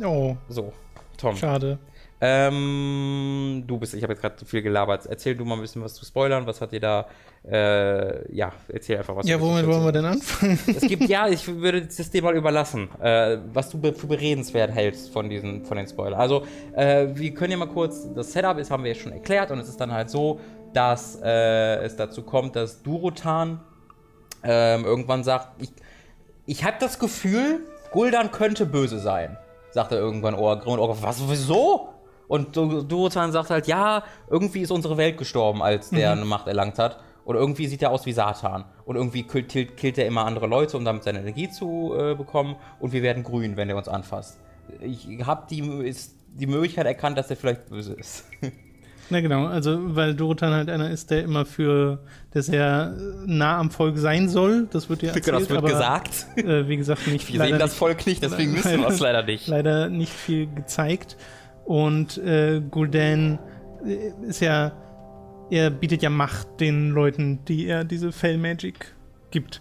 Oh. So, Tom. Schade. Ähm, du bist, ich habe jetzt gerade zu viel gelabert. Erzähl du mal ein bisschen was zu spoilern. Was hat dir da, äh, ja, erzähl einfach was. Ja, womit wollen wir denn anfangen? Es gibt, ja, ich würde das dir mal überlassen, äh, was du für beredenswert hältst von diesen, von den Spoilern. Also, äh, wir können ja mal kurz, das Setup ist, haben wir jetzt schon erklärt und es ist dann halt so, dass äh, es dazu kommt, dass Durotan ähm, irgendwann sagt, ich, ich habe das Gefühl, Guldan könnte böse sein, sagt er irgendwann Orgrim. Und Orgrim, was, wieso? Und Durotan sagt halt, ja, irgendwie ist unsere Welt gestorben, als der mhm. eine Macht erlangt hat. Und irgendwie sieht er aus wie Satan. Und irgendwie killt, killt, er immer andere Leute, um damit seine Energie zu äh, bekommen. Und wir werden grün, wenn er uns anfasst. Ich habe die, die Möglichkeit erkannt, dass er vielleicht böse ist. Na genau, also weil Dorotan halt einer ist, der immer für, der sehr nah am Volk sein soll. Das wird ja erzählt, Das wird aber, gesagt. Äh, wie gesagt, nicht. Wir sehen das Volk nicht, deswegen wissen wir es leider nicht. Leider nicht viel gezeigt. Und äh, Gul'dan äh, ist ja er bietet ja Macht den Leuten, die er diese Fell-Magic gibt.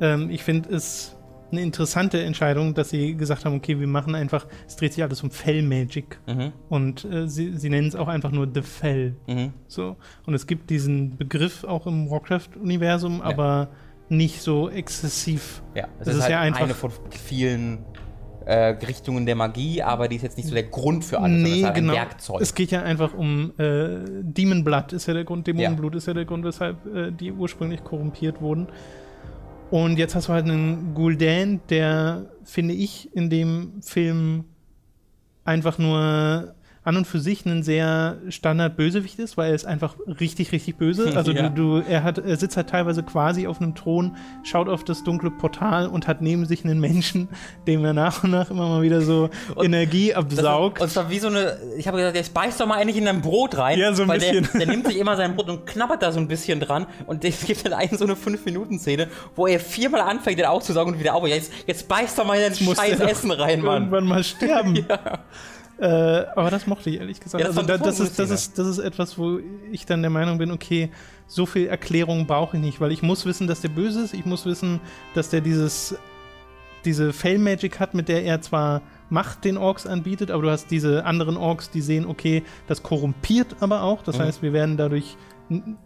Ähm, ich finde es eine interessante Entscheidung, dass sie gesagt haben, okay, wir machen einfach, es dreht sich alles um Fell-Magic. Mhm. Und äh, sie, sie nennen es auch einfach nur The Fell. Mhm. So. Und es gibt diesen Begriff auch im Warcraft-Universum, ja. aber nicht so exzessiv. Ja, es, es ist, ist halt ja einfach eine von vielen äh, Richtungen der Magie, aber die ist jetzt nicht so der Grund für alles, nee, halt genau. ein Werkzeug. Es geht ja einfach um äh, Demon Blood ist ja der Grund, Dämonenblut ja. ist ja der Grund, weshalb äh, die ursprünglich korrumpiert wurden. Und jetzt hast du halt einen Gul'dan, der, finde ich, in dem Film einfach nur an und für sich ein sehr Standard-Bösewicht ist, weil er ist einfach richtig, richtig böse. Also ja. du, du, er, hat, er sitzt halt teilweise quasi auf einem Thron, schaut auf das dunkle Portal und hat neben sich einen Menschen, dem er nach und nach immer mal wieder so und Energie absaugt. und zwar wie so eine, ich habe gesagt, jetzt beißt doch mal eigentlich in dein Brot rein. Ja, so ein bisschen. Der, der, nimmt sich immer sein Brot und knabbert da so ein bisschen dran und es gibt dann einen so eine 5-Minuten-Szene, wo er viermal anfängt, den aufzusaugen und wieder auf. Jetzt, jetzt beißt doch mal in dein scheiß Essen rein, Mann. Irgendwann mal sterben. ja. Äh, aber das mochte ich ehrlich gesagt. Ja, das, also, da, das, ist, das, ist, das ist etwas, wo ich dann der Meinung bin, okay, so viel Erklärung brauche ich nicht, weil ich muss wissen, dass der böse ist. Ich muss wissen, dass der dieses diese Fell-Magic hat, mit der er zwar Macht den Orks anbietet, aber du hast diese anderen Orks, die sehen, okay, das korrumpiert aber auch. Das mhm. heißt, wir werden dadurch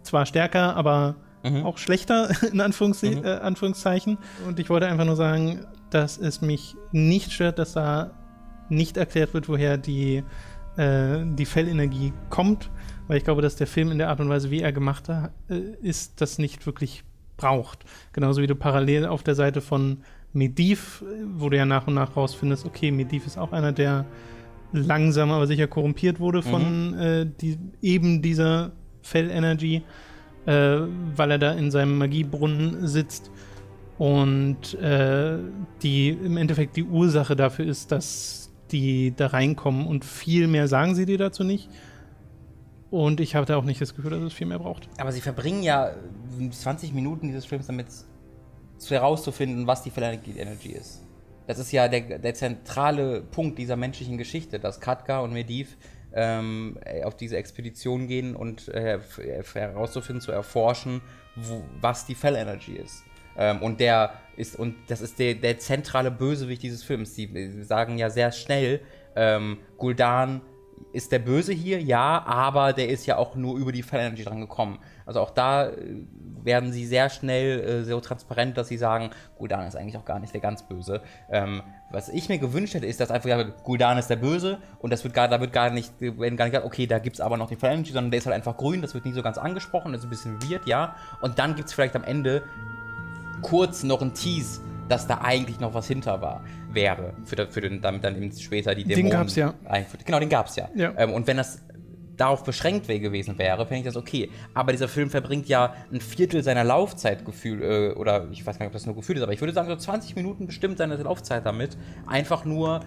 zwar stärker, aber mhm. auch schlechter, in Anführungs mhm. äh, Anführungszeichen. Und ich wollte einfach nur sagen, dass es mich nicht stört, dass da nicht erklärt wird, woher die, äh, die Fellenergie kommt, weil ich glaube, dass der Film in der Art und Weise, wie er gemacht äh, ist, das nicht wirklich braucht. Genauso wie du parallel auf der Seite von Mediv, wo du ja nach und nach rausfindest, okay, Mediv ist auch einer, der langsam aber sicher korrumpiert wurde von mhm. äh, die, eben dieser Fellenergie, äh, weil er da in seinem Magiebrunnen sitzt und äh, die im Endeffekt die Ursache dafür ist, dass die da reinkommen und viel mehr sagen sie dir dazu nicht. Und ich habe da auch nicht das Gefühl, dass es viel mehr braucht. Aber sie verbringen ja 20 Minuten dieses Films damit herauszufinden, was die Phalanx Energy ist. Das ist ja der, der, zentrale Punkt dieser menschlichen Geschichte, dass Katka und Mediv ähm, auf diese Expedition gehen und äh, herauszufinden, zu erforschen, wo, was die Fell Energy ist. Ähm, und der ist, und das ist der, der zentrale Bösewicht dieses Films. Sie sagen ja sehr schnell, ähm, Guldan ist der Böse hier, ja, aber der ist ja auch nur über die Fell Energy dran gekommen. Also auch da äh, werden sie sehr schnell äh, so transparent, dass sie sagen, Guldan ist eigentlich auch gar nicht der ganz Böse. Ähm, was ich mir gewünscht hätte, ist, dass einfach ja, Guldan ist der Böse und das wird gar, da wird gar nicht, werden gar nicht gesagt, okay, da gibt es aber noch die Fell Energy, sondern der ist halt einfach grün, das wird nicht so ganz angesprochen, das ist ein bisschen weird, ja. Und dann gibt es vielleicht am Ende kurz noch ein Tease, dass da eigentlich noch was hinter war, wäre. Für, für den, damit dann eben später die Dämonen. Den gab's ja. Einführt. Genau, den gab's ja. ja. Ähm, und wenn das darauf beschränkt gewesen wäre, fände ich das okay. Aber dieser Film verbringt ja ein Viertel seiner Laufzeit gefühlt, äh, oder ich weiß gar nicht, ob das nur gefühlt ist, aber ich würde sagen, so 20 Minuten bestimmt seine Laufzeit damit, einfach nur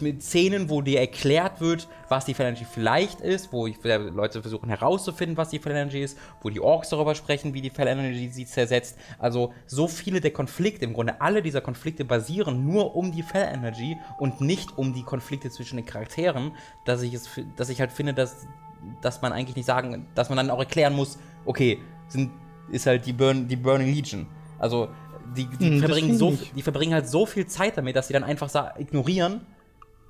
mit Szenen, wo dir erklärt wird, was die Phalange vielleicht ist, wo Leute versuchen herauszufinden, was die Phalange ist, wo die Orks darüber sprechen, wie die Phalange sie zersetzt. Also so viele der Konflikte, im Grunde alle dieser Konflikte basieren nur um die Fell Energy und nicht um die Konflikte zwischen den Charakteren, dass ich es, dass ich halt finde, dass, dass man eigentlich nicht sagen, dass man dann auch erklären muss, okay, sind, ist halt die, Burn, die Burning Legion. Also die, die, hm, verbringen so, die verbringen halt so viel Zeit damit, dass sie dann einfach ignorieren,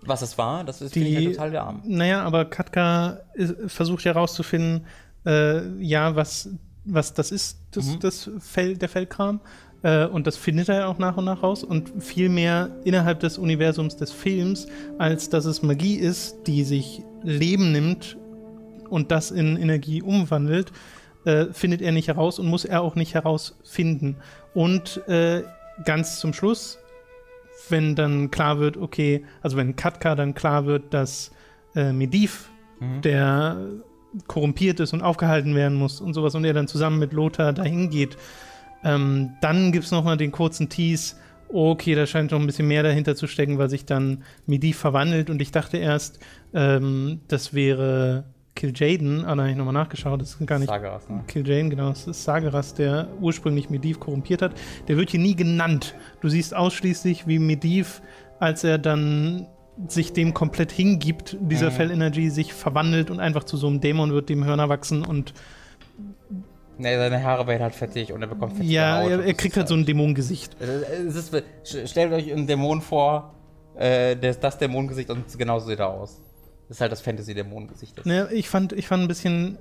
was es war, das ist die, halt total der Arm. Naja, aber Katka versucht ja herauszufinden, äh, ja, was, was das ist, das, mhm. das Fell, der Fellkram. Äh, und das findet er ja auch nach und nach raus. Und viel mehr innerhalb des Universums des Films, als dass es Magie ist, die sich Leben nimmt und das in Energie umwandelt, äh, findet er nicht heraus und muss er auch nicht herausfinden. Und äh, ganz zum Schluss, wenn dann klar wird, okay, also wenn Katka dann klar wird, dass äh, Medivh, mhm. der korrumpiert ist und aufgehalten werden muss und sowas und er dann zusammen mit Lothar dahin geht, ähm, dann gibt es nochmal den kurzen Tease, okay, da scheint noch ein bisschen mehr dahinter zu stecken, weil sich dann Medivh verwandelt und ich dachte erst, ähm, das wäre Kil'jaeden, ah, da habe ich nochmal nachgeschaut, das ist gar nicht Sageras, ne? Kil'jaeden, genau, das ist Sageras, der ursprünglich Medivh korrumpiert hat. Der wird hier nie genannt. Du siehst ausschließlich, wie Medivh, als er dann sich dem komplett hingibt, dieser mhm. Fell Energy sich verwandelt und einfach zu so einem Dämon wird, dem Hörner wachsen und Ne, seine Haare werden halt fettig und er bekommt fettige Ja, er, er kriegt halt so ein Dämonengesicht. stellt euch einen Dämon vor, äh, das, das Dämonengesicht und genauso sieht er aus. Das ist halt das Fantasy-Dämonengesicht. Ne, ich, fand, ich fand ein bisschen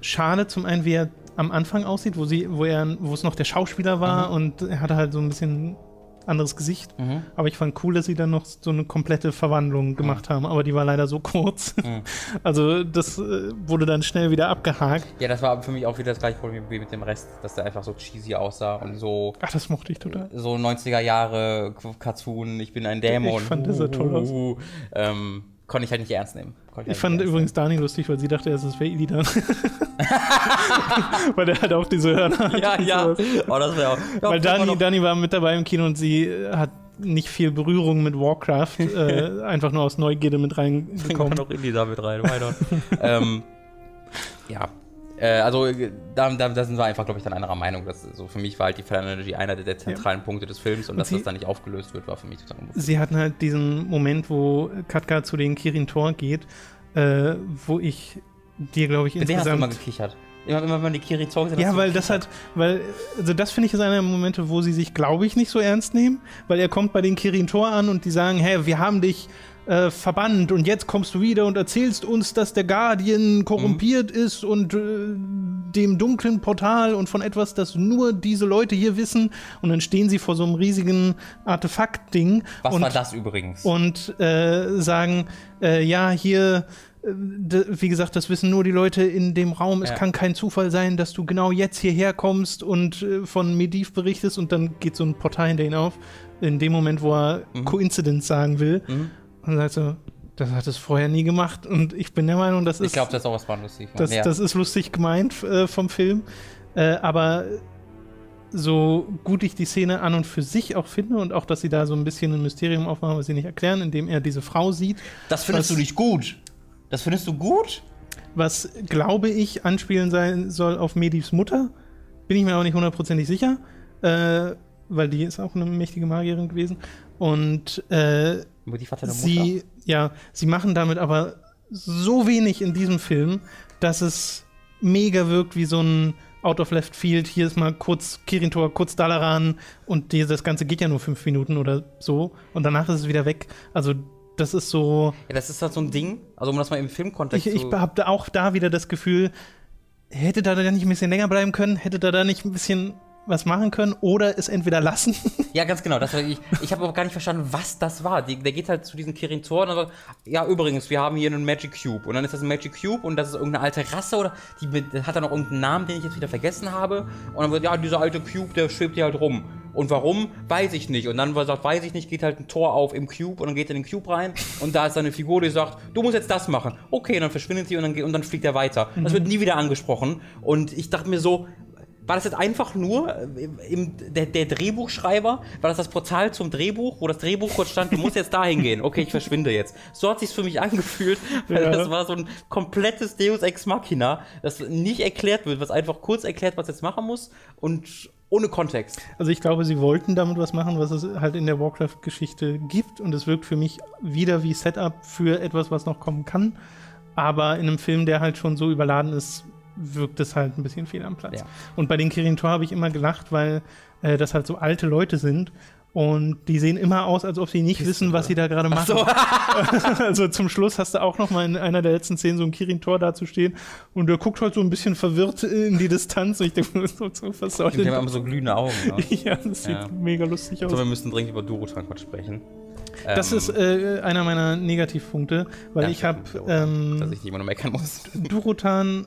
schade, zum einen, wie er am Anfang aussieht, wo, sie, wo, er, wo es noch der Schauspieler war mhm. und er hatte halt so ein bisschen anderes Gesicht. Mhm. Aber ich fand cool, dass sie dann noch so eine komplette Verwandlung gemacht mhm. haben. Aber die war leider so kurz. Mhm. Also das äh, wurde dann schnell wieder abgehakt. Ja, das war für mich auch wieder das gleiche Problem wie mit dem Rest, dass der einfach so cheesy aussah und so. Ach, das mochte ich total. So 90er Jahre Cartoon, ich bin ein Dämon. Ich fand das ja toll aus. Ähm, konnte ich halt nicht ernst nehmen. ich fand übrigens Dani lustig, weil sie dachte, es wäre Illidan. weil der hat auch diese Hörner hat. Ja, ja. Oh, das wäre auch. Ja, weil Dani, Dani war mit dabei im Kino und sie hat nicht viel Berührung mit Warcraft, äh, einfach nur aus Neugierde mit reingekommen. Bring noch Illidan mit rein, weiter. ähm, ja, äh, also da, da, da, sind wir einfach, glaube ich, dann einer Meinung. Dass, so für mich war halt die Energy einer der, der zentralen ja. Punkte des Films und, und dass sie, das dann nicht aufgelöst wird, war für mich total unbefriedigend. Sie hatten halt diesen Moment, wo Katka zu den Kirin Tor geht, äh, wo ich dir, glaube ich, insgesamt... hast du immer gekichert. Immer, immer wenn man die Kirin Tor gesehen Ja, weil das hat, weil, also das finde ich ist einer der Momente, wo sie sich, glaube ich, nicht so ernst nehmen, weil er kommt bei den Kirin Tor an und die sagen, hey, wir haben dich äh, verbannt und jetzt kommst du wieder und erzählst uns, dass der Guardian korrumpiert mhm. ist und äh, dem dunklen Portal und von etwas, das nur diese Leute hier wissen und dann stehen sie vor so einem riesigen Artefakt-Ding. Was und, war das übrigens? Und äh, sagen, äh, ja, hier äh, wie gesagt, das wissen nur die Leute in dem Raum. Es ja. kann kein Zufall sein, dass du genau jetzt hierher kommst und äh, von Mediv berichtest und dann geht so ein Portal hinter ihn auf. In dem Moment, wo er mhm. Coincidence sagen will. Mhm. Und sagt so, das hat es vorher nie gemacht. Und ich bin der Meinung, das ist. Ich glaube, das ist auch was war lustig. Das, ja. das ist lustig gemeint äh, vom Film. Äh, aber so gut ich die Szene an und für sich auch finde und auch, dass sie da so ein bisschen ein Mysterium aufmachen, was sie nicht erklären, indem er diese Frau sieht. Das findest was, du nicht gut. Das findest du gut? Was, glaube ich, anspielen sein soll auf Medivs Mutter. Bin ich mir auch nicht hundertprozentig sicher. Äh, weil die ist auch eine mächtige Magierin gewesen. Und äh, sie, ja, sie machen damit aber so wenig in diesem Film, dass es mega wirkt wie so ein Out of Left Field. Hier ist mal kurz Kirintor, kurz Dalaran und die, das Ganze geht ja nur fünf Minuten oder so und danach ist es wieder weg. Also das ist so. Ja, das ist halt so ein Ding. Also um das mal im Filmkontext ich, ich habe auch da wieder das Gefühl, hätte da nicht ein bisschen länger bleiben können, hätte da da nicht ein bisschen was machen können oder es entweder lassen. Ja, ganz genau. Das, ich ich habe aber gar nicht verstanden, was das war. Die, der geht halt zu diesem Kirin Tor und sagt, ja, übrigens, wir haben hier einen Magic Cube. Und dann ist das ein Magic Cube und das ist irgendeine alte Rasse oder die, hat dann noch irgendeinen Namen, den ich jetzt wieder vergessen habe. Und dann wird, ja, dieser alte Cube, der schwebt hier halt rum. Und warum, weiß ich nicht. Und dann sagt, weiß ich nicht, geht halt ein Tor auf im Cube und dann geht er in den Cube rein und da ist eine Figur, die sagt, du musst jetzt das machen. Okay, dann verschwindet sie und dann, und dann fliegt er weiter. Mhm. Das wird nie wieder angesprochen. Und ich dachte mir so, war das jetzt einfach nur äh, im, der, der, Drehbuchschreiber? War das das Portal zum Drehbuch, wo das Drehbuch kurz stand, du musst jetzt dahin gehen. Okay, ich verschwinde jetzt. So hat sich's für mich angefühlt, weil ja. das war so ein komplettes Deus Ex Machina, das nicht erklärt wird, was einfach kurz erklärt, was jetzt machen muss und ohne Kontext. Also ich glaube, sie wollten damit was machen, was es halt in der Warcraft-Geschichte gibt und es wirkt für mich wieder wie Setup für etwas, was noch kommen kann. Aber in einem Film, der halt schon so überladen ist, wirkt es halt ein bisschen fehl am Platz. Ja. Und bei den Kirin Tor habe ich immer gelacht, weil äh, das halt so alte Leute sind und die sehen immer aus, als ob sie nicht Kiste, wissen, was sie da gerade machen. So. also zum Schluss hast du auch noch mal in einer der letzten Szenen so ein Kirin-Tor dazustehen und der guckt halt so ein bisschen verwirrt in die Distanz. Und ich denke, so, was soll denn? Die haben immer so glühende Augen. Ne? ja, das sieht ja. mega lustig aus. So, wir müssen dringend über Duro Transport sprechen. Das Ähm, ist äh, einer meiner Negativpunkte, weil ja, ich habe dass ähm, ich nicht immer nur meckern muss. Durotan,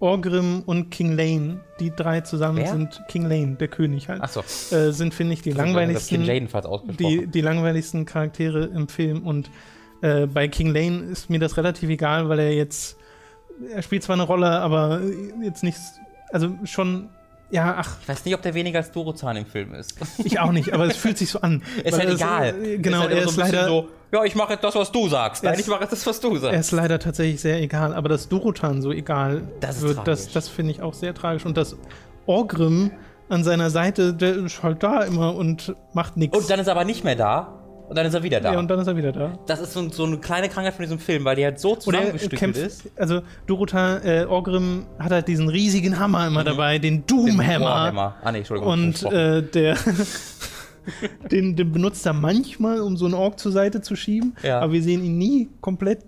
Orgrim und King Lane, die drei zusammen Wer? sind King Lane, der König halt, Achso. äh, sind, finde ich, die Das langweiligsten, ausgesprochen. die, die langweiligsten Charaktere im Film. Und äh, bei King Lane ist mir das relativ egal, weil er jetzt, er spielt zwar eine Rolle, aber jetzt nicht, also schon, ja, ach, ich weiß nicht, ob der weniger als Dorozan im Film ist. ich auch nicht, aber es fühlt sich so an. Ist halt es, egal. äh, Genau, halt er ist so leider. so, ja, ich mache jetzt das, was du sagst. Er Nein, ist- ich mache jetzt das, was du Er sagst. ist leider tatsächlich sehr egal, aber dass Dorotan so egal Das wird, das, tragisch. das finde ich auch sehr tragisch. Und dass Orgrim an seiner Seite, der ist halt da immer und macht nichts. Und dann ist er aber nicht mehr da. Und dann ist er wieder da. ja, und dann ist er wieder da. das ist so, so eine kleine Krankheit von diesem Film, weil die halt so er zusammengestückelt kämpft, ist. also Dorotan, äh, Orgrim hat halt diesen riesigen Hammer immer dabei, den Mhm. Den Doomhammer. Warhammer. Ah, nee, Entschuldigung. Und äh, der, den, den benutzt er manchmal, um so einen Ork zur Seite zu schieben, Ja. aber wir sehen ihn nie komplett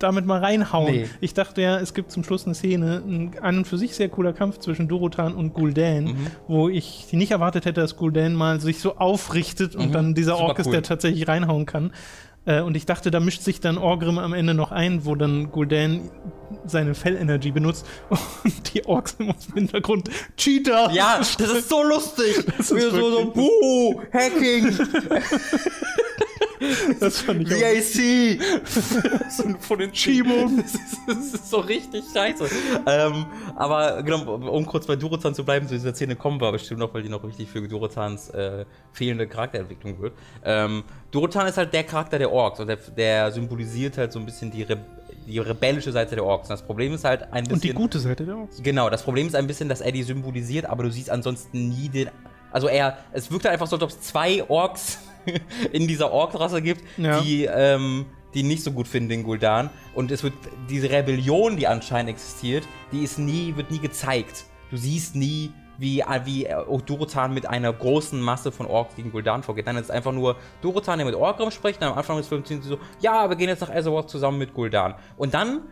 damit mal reinhauen. Nee. Ich dachte ja, es gibt zum Schluss eine Szene, ein an und für sich sehr cooler Kampf zwischen Dorotan und Gul'dan, Mhm. wo ich nicht erwartet hätte, dass Gul'dan mal sich so aufrichtet und dann dieser Mhm. Super Ork ist, cool. der tatsächlich reinhauen kann. Äh, Und ich dachte, da mischt sich dann Orgrim am Ende noch ein, wo dann Gul'dan seine Fell-Energy benutzt und die Orks im Hintergrund Cheater! ja, das ist so lustig. Das ist Wir so, so, buh, Hacking, Das fand ich. VAC. so von den Chibo. Das ist, das ist so richtig scheiße. Ähm, aber genau, um kurz bei Durozan zu bleiben, zu dieser Szene kommen wir bestimmt noch, weil die noch wichtig für Durozans äh, fehlende Charakterentwicklung wird. Ähm, Durozan ist halt der Charakter der Orks und der, der symbolisiert halt so ein bisschen die, Re die rebellische Seite der Orks. Und das Problem ist halt ein bisschen. Und die gute Seite der Orks. Genau, das Problem ist ein bisschen, dass er die symbolisiert, aber du siehst ansonsten nie den. Also er, es wirkt halt einfach so, als ob es zwei Orks in dieser Ork-Rasse gibt, Ja. die, ähm, die nicht so gut finden, den Gul'dan. Und es wird diese Rebellion, die anscheinend existiert, die ist nie, wird nie gezeigt. Du siehst nie, wie, wie Dorotan mit einer großen Masse von Orks gegen Gul'dan vorgeht. Dann ist es einfach nur Dorotan, der mit Orgrim spricht, und am Anfang des Films sind sie so, ja, wir gehen jetzt nach Azeroth zusammen mit Gul'dan. Und dann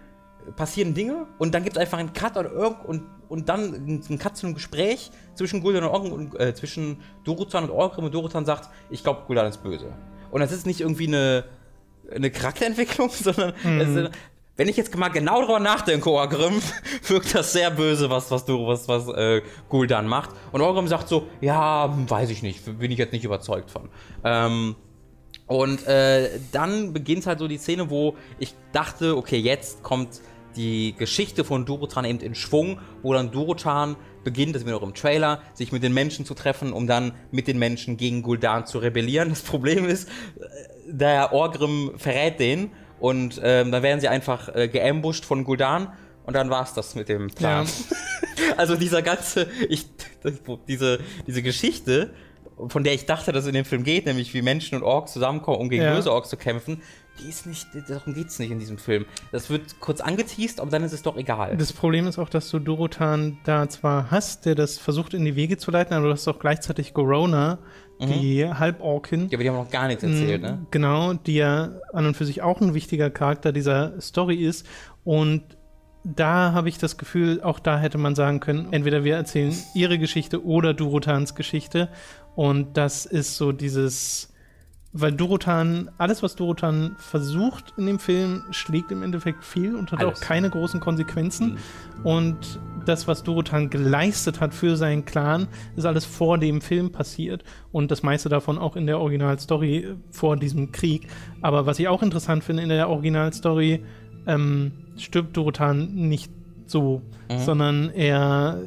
passieren Dinge und dann gibt es einfach einen Cut oder irgend und, und dann einen Cut zu einem Gespräch zwischen Gul'dan und Orgrim und äh, zwischen Dorotan und Orgrim und Dorotan sagt, ich glaube, Gul'dan ist böse. Und das ist nicht irgendwie eine, eine Charakterentwicklung, sondern es ist, wenn ich jetzt mal genau drüber nachdenke, Orgrim, wirkt das sehr böse, was, was du, was, was äh, Gul'dan macht. Und Orgrim sagt so, ja, weiß ich nicht, bin ich jetzt nicht überzeugt von. Ähm, und äh, dann beginnt halt so die Szene, wo ich dachte, okay, jetzt kommt die Geschichte von Dorotan eben in Schwung, wo dann Dorotan beginnt, das sind wir noch im Trailer, sich mit den Menschen zu treffen, um dann mit den Menschen gegen Gul'dan zu rebellieren. Das Problem ist, äh, der Orgrim verrät den und ähm, dann werden sie einfach äh, geambusht von Gul'dan und dann war's das mit dem Plan. Also dieser ganze, ich, das, diese, diese Geschichte, von der ich dachte, dass es in dem Film geht, nämlich wie Menschen und Orks zusammenkommen, um gegen Ja. böse Orks zu kämpfen, die ist nicht, darum geht's nicht in diesem Film. Das wird kurz angeteased, aber dann ist es doch egal. Das Problem ist auch, dass du Dorotan da zwar hast, der das versucht in die Wege zu leiten, aber du hast auch gleichzeitig Gorona, die Halborkin. ja, aber die haben noch gar nichts erzählt, ne? Genau, die ja an und für sich auch ein wichtiger Charakter dieser Story ist. Und da habe ich das Gefühl, auch da hätte man sagen können, entweder wir erzählen ihre Geschichte oder Durotans Geschichte. Und das ist so dieses, weil Durotan, alles was Durotan versucht in dem Film, schlägt im Endeffekt fehl und hat Alles. auch keine großen Konsequenzen. Und das, was Durotan geleistet hat für seinen Clan, ist alles vor dem Film passiert. Und das meiste davon auch in der Originalstory vor diesem Krieg. Aber was ich auch interessant finde in der Originalstory, ähm, stirbt Durotan nicht so, sondern er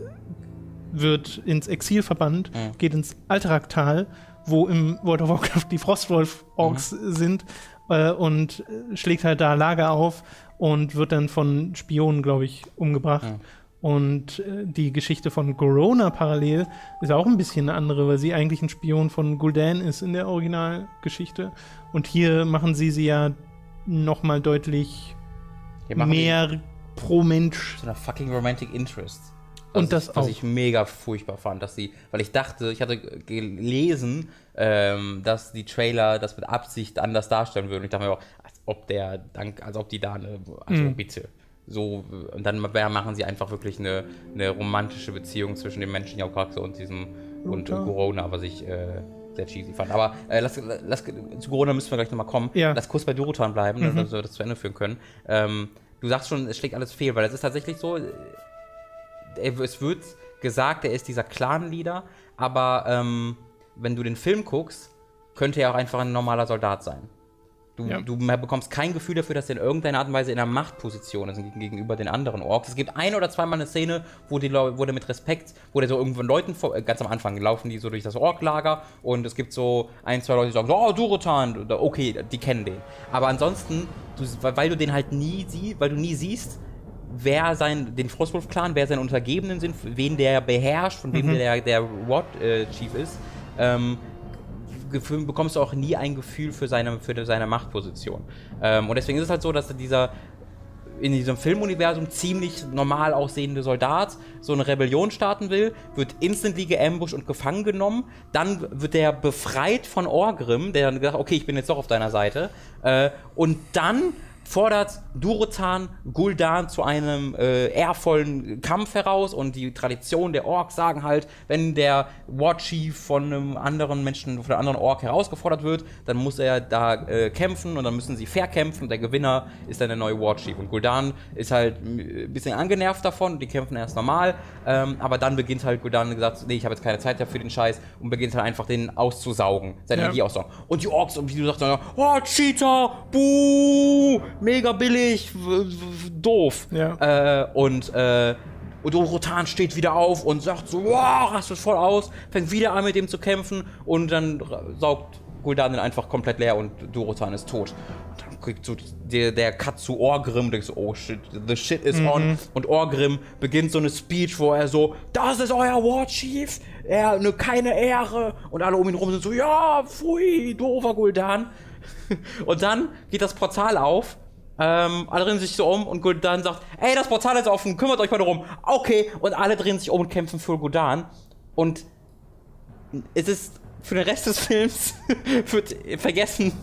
wird ins Exil verbannt, geht ins Alteraktal, wo im World of Warcraft die Frostwolf-Orks sind äh, und schlägt halt da Lager auf und wird dann von Spionen, glaube ich, umgebracht. Und äh, die Geschichte von Gorona parallel ist auch ein bisschen eine andere, weil sie eigentlich ein Spion von Gul'dan ist in der Originalgeschichte. Und hier machen sie sie ja noch mal deutlich mehr pro Mensch. zu einer fucking Romantic Interest. Und Was das ich, Was auch. ich mega furchtbar fand, dass sie, weil ich dachte, ich hatte gelesen, ähm, dass die Trailer das mit Absicht anders darstellen würden. Ich dachte mir auch, als ob der, dank, als ob die da eine, also Mhm. bitte. So, und dann machen sie einfach wirklich eine, eine romantische Beziehung zwischen dem menschlichen Hauptcharakter und diesem und. Corona, was ich äh, sehr cheesy fand. Aber äh, lass, lass, zu Corona müssen wir gleich nochmal kommen. Ja. Lass kurz bei Durotan bleiben, Mhm. damit wir das zu Ende führen können. Ähm, du sagst schon, es schlägt alles fehl, weil es ist tatsächlich so, es wird gesagt, er ist dieser Clan-Leader, aber ähm, wenn du den Film guckst, könnte er auch einfach ein normaler Soldat sein. Du, Ja. du bekommst kein Gefühl dafür, dass er in irgendeiner Art und Weise in einer Machtposition ist gegen- gegenüber den anderen Orks. Es gibt ein oder zweimal eine Szene, wo, die, wo der mit Respekt, wo der so irgendwann Leuten, vor, äh, ganz am Anfang laufen die so durch das Orklager und es gibt so ein, zwei Leute, die sagen so, oh, Durotan, okay, die kennen den. Aber ansonsten, du, weil du den halt nie siehst, weil du nie siehst, wer sein, den Frostwolf-Clan, wer seine Untergebenen sind, wen der beherrscht, von wem der, der Ward-Chief ist, ähm, bekommst du auch nie ein Gefühl für seine, für seine Machtposition. Ähm, und deswegen ist es halt so, dass dieser in diesem Filmuniversum ziemlich normal aussehende Soldat so eine Rebellion starten will, wird instantly geambusht und gefangen genommen. Dann wird der befreit von Orgrim, der dann gesagt okay, ich bin jetzt doch auf deiner Seite. Äh, und dann fordert Durotan Gul'dan zu einem äh, ehrvollen Kampf heraus und die Tradition der Orks sagen halt, wenn der War Chief von einem anderen Menschen, von einem anderen Ork herausgefordert wird, dann muss er da äh, kämpfen und dann müssen sie fair kämpfen und der Gewinner ist dann der neue War Chief. Und Gul'dan ist halt ein bisschen angenervt davon, die kämpfen erst normal, ähm, aber dann beginnt halt Gul'dan gesagt, nee, ich habe jetzt keine Zeit dafür für den Scheiß und beginnt halt einfach den auszusaugen, seine Ja. Energie auszusaugen. Und die Orks, wie du sagst, oh, Cheater, buh, mega billig, doof. Ja. Äh, und, äh, und Rotan steht wieder auf und sagt so, wow, rastet voll aus, fängt wieder an mit dem zu kämpfen und dann saugt Gul'dan den einfach komplett leer und Durotan ist tot. Und dann kriegt so der, der Cut zu Orgrim, denkst so, oh shit, the shit is on. Und Orgrim beginnt so eine Speech, wo er so, das ist euer War Chief, er, ne, keine Ehre. Und alle um ihn rum sind so, ja, pfui, doofer Gul'dan. Und dann geht das Portal auf. Ähm, alle drehen sich so um und Gul'dan sagt, ey, das Portal ist offen, kümmert euch mal darum. Okay, und alle drehen sich um und kämpfen für Gul'dan. Und es ist für den Rest des Films wird vergessen,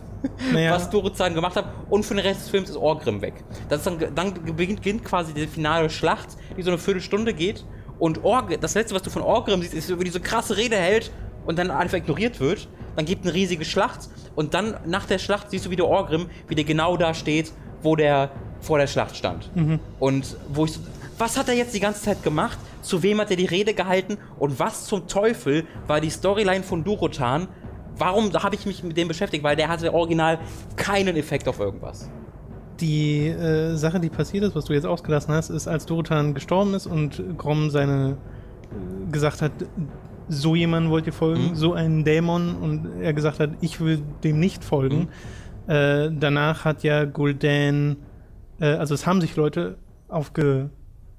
Naja. was Dorozan gemacht hat. Und für den Rest des Films ist Orgrim weg. Das dann, dann beginnt, beginnt quasi die finale Schlacht, die so eine Viertelstunde geht. Und Org, das letzte, was du von Orgrim siehst, ist, wie diese krasse Rede hält und dann einfach ignoriert wird. Dann gibt eine riesige Schlacht. Und dann nach der Schlacht siehst du wieder Orgrim, wie der genau da steht, wo der vor der Schlacht stand. Und wo ich so, was hat er jetzt die ganze Zeit gemacht? Zu wem hat er die Rede gehalten? Und was zum Teufel war die Storyline von Durotan? Warum habe ich mich mit dem beschäftigt? Weil der hatte original keinen Effekt auf irgendwas. Die äh, Sache, die passiert ist, was du jetzt ausgelassen hast, ist, als Dorotan gestorben ist und Grom seine äh, gesagt hat, so jemand wollt ihr folgen, Mhm. so einen Dämon und er gesagt hat, ich will dem nicht folgen. Mhm. Äh, danach hat ja Gul'dan, äh, also es haben sich Leute aufge,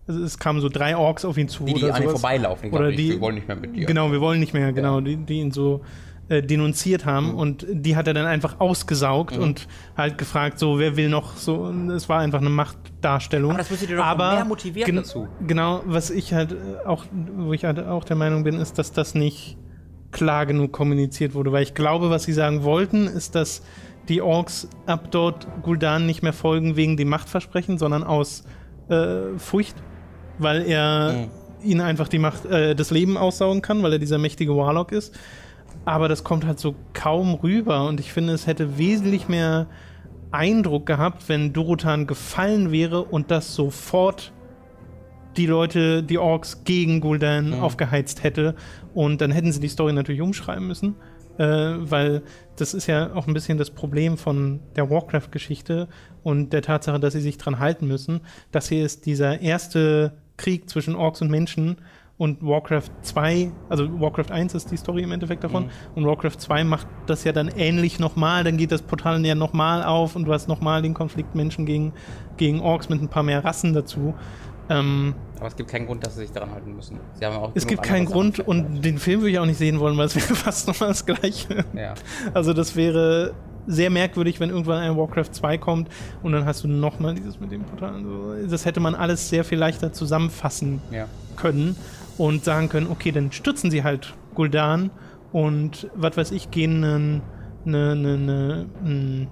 also es kamen so drei Orks auf ihn zu Die, die oder an ihm vorbeilaufen. Die Oder die- wir wollen nicht mehr mit dir. Genau, wir wollen nicht mehr, genau, Ja. die, die ihn so äh, denunziert haben Mhm. und die hat er dann einfach ausgesaugt und halt gefragt, so, wer will noch so, und es war einfach eine Machtdarstellung. Aber das müsste dir doch Aber mehr motivieren gen- dazu. Genau, was ich halt auch, wo ich halt auch der Meinung bin, ist, dass das nicht klar genug kommuniziert wurde, weil ich glaube, was sie sagen wollten, ist, dass die Orks ab dort Gul'dan nicht mehr folgen wegen dem Machtversprechen, sondern aus äh, Furcht, weil er Mhm. ihnen einfach die Macht, äh, das Leben aussaugen kann, weil er dieser mächtige Warlock ist. Aber das kommt halt so kaum rüber und ich finde, es hätte wesentlich mehr Eindruck gehabt, wenn Dorotan gefallen wäre und das sofort die Leute, die Orks gegen Gul'dan aufgeheizt hätte. Und dann hätten sie die Story natürlich umschreiben müssen, äh, weil das ist ja auch ein bisschen das Problem von der Warcraft-Geschichte und der Tatsache, dass sie sich dran halten müssen. Das hier ist dieser erste Krieg zwischen Orks und Menschen. Und Warcraft 2, also Warcraft 1 ist die Story im Endeffekt davon. Und Warcraft 2 macht das ja dann ähnlich nochmal. Dann geht das Portal ja nochmal auf und du hast nochmal den Konflikt Menschen gegen, gegen Orks mit ein paar mehr Rassen dazu. Ähm, Aber es gibt keinen Grund, dass sie sich daran halten müssen. Sie haben auch es gibt keinen Grund Sachen. und den Film würde ich auch nicht sehen wollen, weil es wäre fast nochmal das Gleiche. Ja. Also das wäre sehr merkwürdig, wenn irgendwann ein Warcraft 2 kommt und dann hast du nochmal dieses mit dem Portal. Das hätte man alles sehr viel leichter zusammenfassen ja. können und sagen können, okay, dann stürzen sie halt Gul'dan und was weiß ich, gehen eine, eine, eine, eine,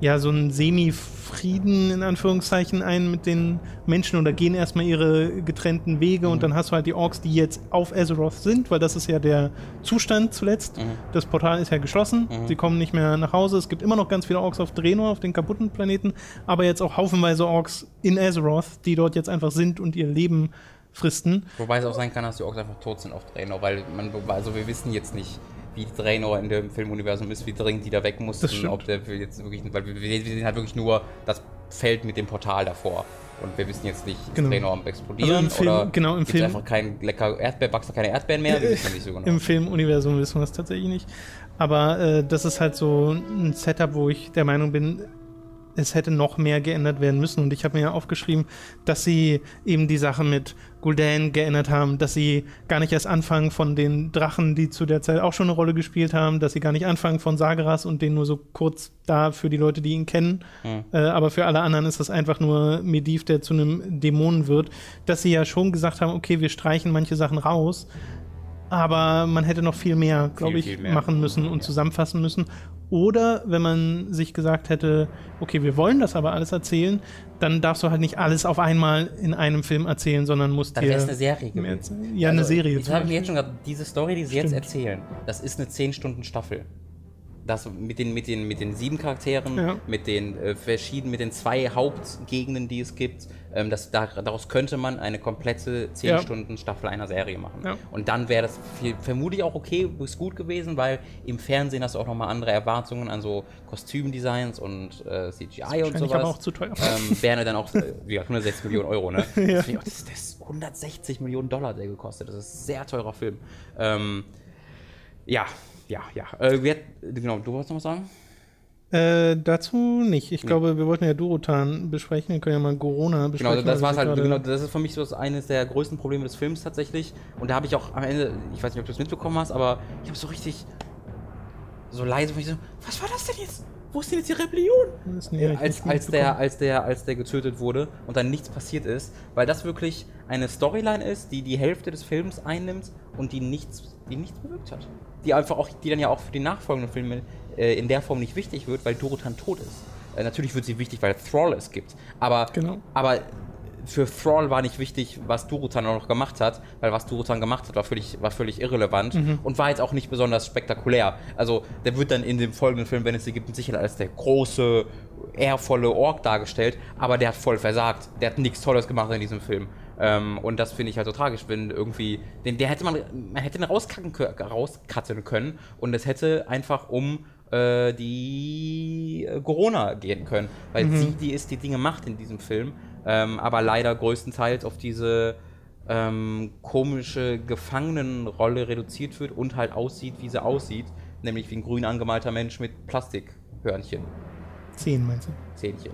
ja so einen Semi-Frieden in Anführungszeichen ein mit den Menschen oder gehen erstmal ihre getrennten Wege mhm. und dann hast du halt die Orks, die jetzt auf Azeroth sind, weil das ist ja der Zustand zuletzt. Mhm. Das Portal ist ja geschlossen, mhm. sie kommen nicht mehr nach Hause. Es gibt immer noch ganz viele Orks auf Draenor, auf den kaputten Planeten, aber jetzt auch haufenweise Orks in Azeroth, die dort jetzt einfach sind und ihr Leben fristen. Wobei es auch sein kann, dass die Orks einfach tot sind auf Draenor, weil man, also wir wissen jetzt nicht, wie Draenor in dem Filmuniversum ist, wie dringend die da weg mussten, ob der jetzt wirklich, weil wir, wir sehen halt wirklich nur das Feld mit dem Portal davor. Und wir wissen jetzt nicht, genau. Draenor am explodieren also im Film, oder genau, im Film einfach kein lecker Erdbeer, wachsen keine Erdbeeren mehr? Nicht so genau. Im Filmuniversum wissen wir es tatsächlich nicht. Aber äh, das ist halt so ein Setup, wo ich der Meinung bin, es hätte noch mehr geändert werden müssen. Und ich habe mir ja aufgeschrieben, dass sie eben die Sache mit Gul'dan geändert haben, dass sie gar nicht erst anfangen von den Drachen, die zu der Zeit auch schon eine Rolle gespielt haben, dass sie gar nicht anfangen von Sageras und den nur so kurz da für die Leute, die ihn kennen. Mhm. Äh, aber für alle anderen ist das einfach nur Mediv, der zu einem Dämonen wird. Dass sie ja schon gesagt haben, okay, wir streichen manche Sachen raus. Aber man hätte noch viel mehr, glaube ich, mehr. machen müssen und ja. zusammenfassen müssen. Oder wenn man sich gesagt hätte, okay, wir wollen das aber alles erzählen, dann darfst du halt nicht alles auf einmal in einem Film erzählen, sondern musst dann dir. Dann eine Serie gewesen. Ja, also, eine Serie. Ich habe mir jetzt schon gesagt, diese Story, die sie Stimmt. jetzt erzählen, das ist eine 10-Stunden-Staffel das mit den, mit den, mit den sieben Charakteren, ja. mit den äh, verschiedenen, mit den zwei Hauptgegenden, die es gibt, ähm, das, da, daraus könnte man eine komplette 10 ja. Stunden Staffel einer Serie machen. Ja. Und dann wäre das viel, vermutlich auch okay, ist gut gewesen, weil im Fernsehen hast du auch nochmal andere Erwartungen an so Kostümdesigns und äh, CGI und sowas. aber auch zu teuer. Ähm, wäre dann auch, äh, wie gesagt, 160 Millionen Euro, ne? ja. Das, das ist 160 Millionen Dollar, der gekostet. Das ist ein sehr teurer Film. Ähm, ja, ja, ja. Äh, wer, genau, du wolltest noch was sagen? Äh, dazu nicht. Ich nee. glaube, wir wollten ja Durotan besprechen. Wir können ja mal Corona besprechen. Genau, das war halt, genau, das ist für mich so eines der größten Probleme des Films tatsächlich. Und da habe ich auch am Ende, ich weiß nicht, ob du es mitbekommen hast, aber ich habe so richtig so leise von so, was war das denn jetzt? Wo ist denn jetzt die Rebellion? Ja, als, als, der, als, der, als der getötet wurde und dann nichts passiert ist, weil das wirklich eine Storyline ist, die die Hälfte des Films einnimmt und die nichts, die nichts bewirkt hat die einfach auch, die dann ja auch für die nachfolgenden Filme äh, in der Form nicht wichtig wird, weil Dorotan tot ist. Äh, natürlich wird sie wichtig, weil Thrall es gibt. Aber, genau. aber für Thrall war nicht wichtig, was Durotan noch gemacht hat, weil was Durotan gemacht hat, war völlig, war völlig irrelevant mhm. und war jetzt auch nicht besonders spektakulär. Also der wird dann in dem folgenden Film, wenn es sie gibt, sicher als der große, ehrvolle Ork dargestellt, aber der hat voll versagt. Der hat nichts Tolles gemacht in diesem Film. Ähm, und das finde ich halt so tragisch, wenn irgendwie, den, der hätte man, man hätte ihn rauskacken, rauscutten können und es hätte einfach um äh, die äh, Corona gehen können, weil mhm. sie die ist, die Dinge macht in diesem Film, ähm, aber leider größtenteils auf diese ähm, komische Gefangenenrolle reduziert wird und halt aussieht, wie sie aussieht, nämlich wie ein grün angemalter Mensch mit Plastikhörnchen. Zehn meinst du? Zähnchen.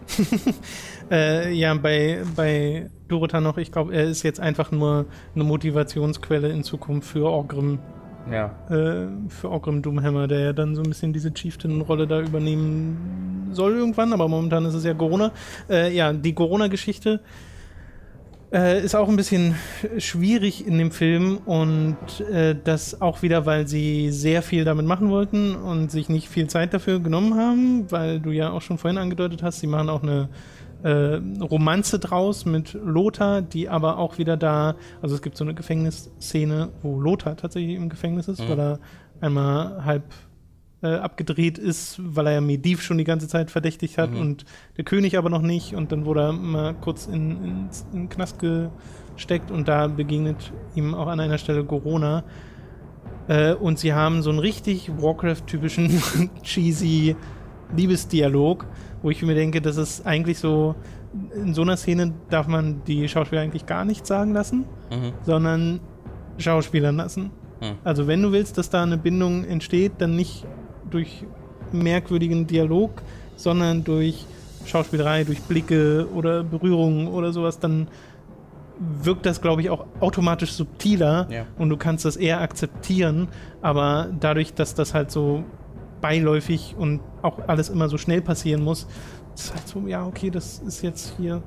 äh, ja, bei, bei Dorota noch, ich glaube, er ist jetzt einfach nur eine Motivationsquelle in Zukunft für Orgrim. Ja. Äh, für Orgrim Doomhammer, der ja dann so ein bisschen diese Chieftain-Rolle da übernehmen soll irgendwann, aber momentan ist es ja Corona. Äh, ja, die Corona-Geschichte äh, ist auch ein bisschen schwierig in dem Film und äh, das auch wieder, weil sie sehr viel damit machen wollten und sich nicht viel Zeit dafür genommen haben, weil du ja auch schon vorhin angedeutet hast, sie machen auch eine äh, Romanze draus mit Lothar, die aber auch wieder da, also es gibt so eine Gefängnisszene, wo Lothar tatsächlich im Gefängnis ist, mhm. weil er einmal halb äh, abgedreht ist, weil er ja Mediv schon die ganze Zeit verdächtigt hat mhm. und der König aber noch nicht. Und dann wurde er mal kurz in, in, in den Knast gesteckt und da begegnet ihm auch an einer Stelle Corona. Äh, und sie haben so einen richtig Warcraft-typischen cheesy Liebesdialog, wo ich mir denke, das ist eigentlich so, in so einer Szene darf man die Schauspieler eigentlich gar nichts sagen lassen, mhm. sondern Schauspielern lassen. Mhm. Also wenn du willst, dass da eine Bindung entsteht, dann nicht durch merkwürdigen Dialog, sondern durch Schauspielerei, durch Blicke oder Berührungen oder sowas, dann wirkt das, glaube ich, auch automatisch subtiler ja. und du kannst das eher akzeptieren. Aber dadurch, dass das halt so beiläufig und auch alles immer so schnell passieren muss, ist halt so, ja, okay, das ist jetzt hier,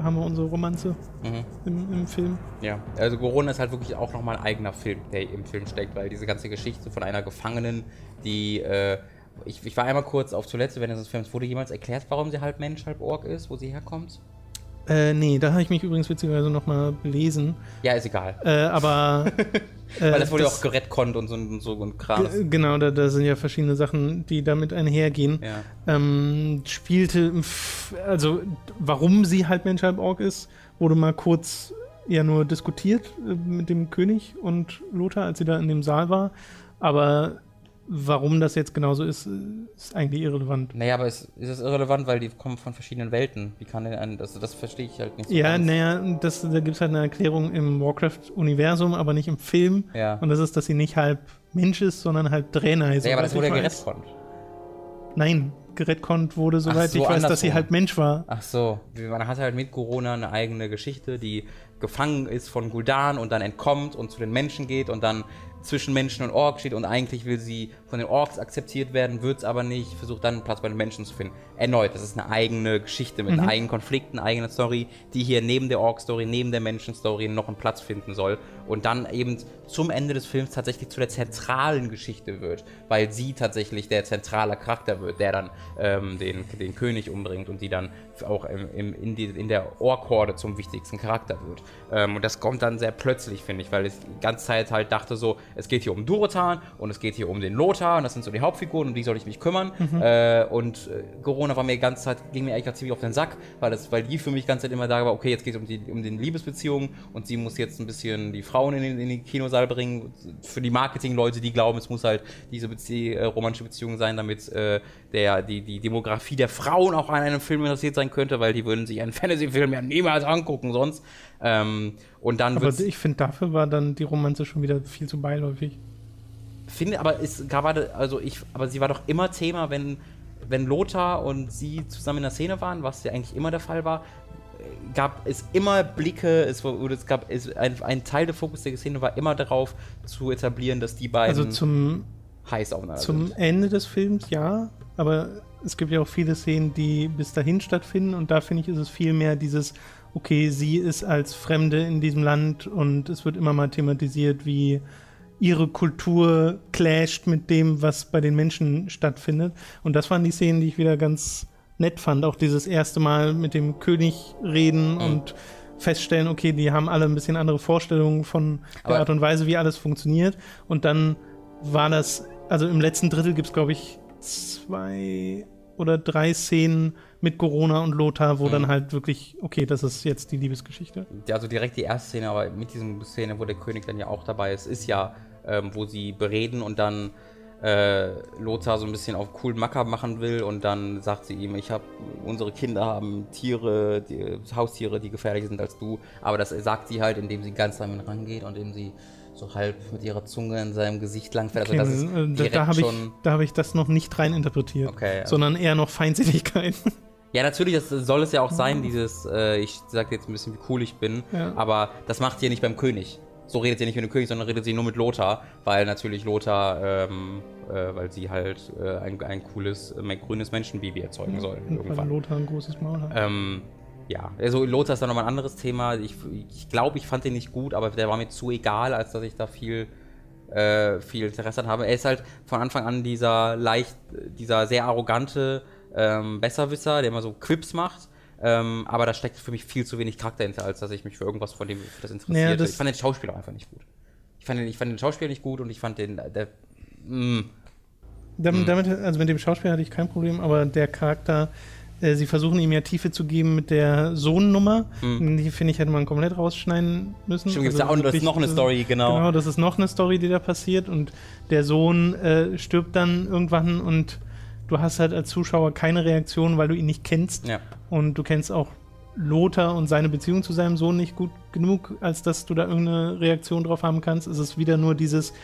haben wir unsere Romanze mhm. im, im, Film. Ja, also Corona ist halt wirklich auch nochmal ein eigener Film, der im Film steckt, weil diese ganze Geschichte von einer Gefangenen, die äh, ich, ich war einmal kurz auf Toilette während des Films. Wurde jemals erklärt, warum sie halb Mensch, halb Ork ist, wo sie herkommt? Äh, nee, da habe ich mich übrigens witzigerweise nochmal belesen. Ja, ist egal. Äh, aber. Weil das wurde ja auch gerettkonnt und so, und so und Kram. Genau, da, da sind ja verschiedene Sachen, die damit einhergehen. Ja. Ähm, spielte, also warum sie halb Mensch, halb Ork ist, wurde mal kurz ja nur diskutiert äh, mit dem König und Lothar, als sie da in dem Saal war. Aber warum das jetzt genauso ist, ist eigentlich irrelevant. Naja, aber ist, ist es irrelevant, weil die kommen von verschiedenen Welten. Wie kann denn ein, das, das verstehe ich halt nicht so Ja, ganz. naja, das, da gibt es halt eine Erklärung im Warcraft-Universum, aber nicht im Film. Ja. Und das ist, dass sie nicht halb Mensch ist, sondern halb Trainer ist. Ja, aber das wurde ja gerettkonnt. Nein, gerettkonnt wurde, soweit so, ich weiß, dass sie halt Mensch war. Ach so, man hat halt mit Corona eine eigene Geschichte, die gefangen ist von Guldan und dann entkommt und zu den Menschen geht und dann zwischen Menschen und Orks steht und eigentlich will sie von den Orks akzeptiert werden, wird es aber nicht, versucht dann einen Platz bei den Menschen zu finden. Erneut, das ist eine eigene Geschichte mit Mhm. eigenen Konflikten, eigene Story, die hier neben der Ork-Story, neben der Menschen-Story noch einen Platz finden soll und dann eben zum Ende des Films tatsächlich zu der zentralen Geschichte wird, weil sie tatsächlich der zentrale Charakter wird, der dann ähm, den, den König umbringt und die dann auch im, im, in, die, in der Ork-Horde zum wichtigsten Charakter wird. Ähm, und das kommt dann sehr plötzlich, finde ich, weil ich die ganze Zeit halt dachte so, es geht hier um Durotan und es geht hier um den Lothar und das sind so die Hauptfiguren, um die soll ich mich kümmern. Äh, und äh, Corona war mir die ganze Zeit, ging mir eigentlich grad ziemlich auf den Sack, weil, das, weil die für mich die ganze Zeit immer da war, okay, jetzt geht es um die, um die Liebesbeziehungen und sie muss jetzt ein bisschen die Frauen in den, in den Kinosaal bringen. Für die Marketingleute, die glauben, es muss halt diese Bezie äh, romantische Beziehung sein, damit äh, der, die, die Demografie der Frauen auch an einem Film interessiert sein könnte, weil die würden sich einen Fantasy-Film ja niemals angucken sonst. Ähm, und dann Aber ich finde, dafür war dann die Romanze schon wieder viel zu beiläufig. finde, aber es gerade, also ich, aber sie war doch immer Thema, wenn, wenn Lothar und sie zusammen in der Szene waren, was ja eigentlich immer der Fall war, gab es immer Blicke, es, war, oder es gab es, ein, ein Teil der Fokus der Szene war immer darauf zu etablieren, dass die beiden Also zum, heiß aufeinander zum sind. Ende des Films ja, aber es gibt ja auch viele Szenen, die bis dahin stattfinden und da finde ich, ist es viel mehr dieses, okay, sie ist als Fremde in diesem Land und es wird immer mal thematisiert, wie ihre Kultur clasht mit dem, was bei den Menschen stattfindet. Und das waren die Szenen, die ich wieder ganz nett fand. Auch dieses erste Mal mit dem König reden und feststellen, okay, die haben alle ein bisschen andere Vorstellungen von der Aber- Art und Weise, wie alles funktioniert. Und dann war das, also im letzten Drittel gibt es, glaube ich, zwei oder drei Szenen mit Corona und Lothar, wo dann halt wirklich, okay, das ist jetzt die Liebesgeschichte. also direkt die erste Szene, aber mit diesem Szene, wo der König dann ja auch dabei ist, ist ja, ähm, wo sie bereden und dann äh, Lothar so ein bisschen auf cool Macker machen will und dann sagt sie ihm, ich habe unsere Kinder haben Tiere, die, Haustiere, die gefährlicher sind als du, aber das sagt sie halt, indem sie ganz an ihn rangeht und indem sie so halb mit ihrer Zunge in seinem Gesicht langfährt. Okay, Also das ist äh, da, da habe ich, da hab ich das noch nicht rein interpretiert, Okay, also- sondern eher noch Feindseligkeit. Ja, natürlich, das soll es ja auch sein, dieses, äh, ich sag jetzt ein bisschen, wie cool ich bin, Ja. aber das macht ihr nicht beim König. So redet sie nicht mit dem König, sondern redet sie nur mit Lothar, weil natürlich Lothar, ähm, äh, weil sie halt äh, ein, ein cooles, äh, grünes Menschenbaby erzeugen soll. Weil Irgendwann. Lothar ein großes Maul hat. Ähm, ja, also Lothar ist dann nochmal ein anderes Thema. Ich, ich glaube, ich fand den nicht gut, aber der war mir zu egal, als dass ich da viel, äh, viel Interesse an habe. Er ist halt von Anfang an dieser leicht, dieser sehr arrogante ähm, Besserwisser, der immer so Quips macht. Ähm, aber da steckt für mich viel zu wenig Charakter hinter, als dass ich mich für irgendwas von dem für das interessierte. Naja, das- ich fand den Schauspieler einfach nicht gut. Ich fand den, ich fand den Schauspieler nicht gut und ich fand den, der, mm, Damit, damit, also mit dem Schauspieler hatte ich kein Problem, aber der Charakter, äh, sie versuchen ihm ja Tiefe zu geben mit der Sohnnummer. Die finde ich, hätte man komplett rausschneiden müssen. Stimmt, Also auch- das ist wirklich, noch eine äh, Story, genau. Genau, das ist noch eine Story, die da passiert und der Sohn äh, stirbt dann irgendwann und du hast halt als Zuschauer keine Reaktion, weil du ihn nicht kennst. ja. Und du kennst auch Lothar und seine Beziehung zu seinem Sohn nicht gut genug, als dass du da irgendeine Reaktion drauf haben kannst. Es ist wieder nur dieses,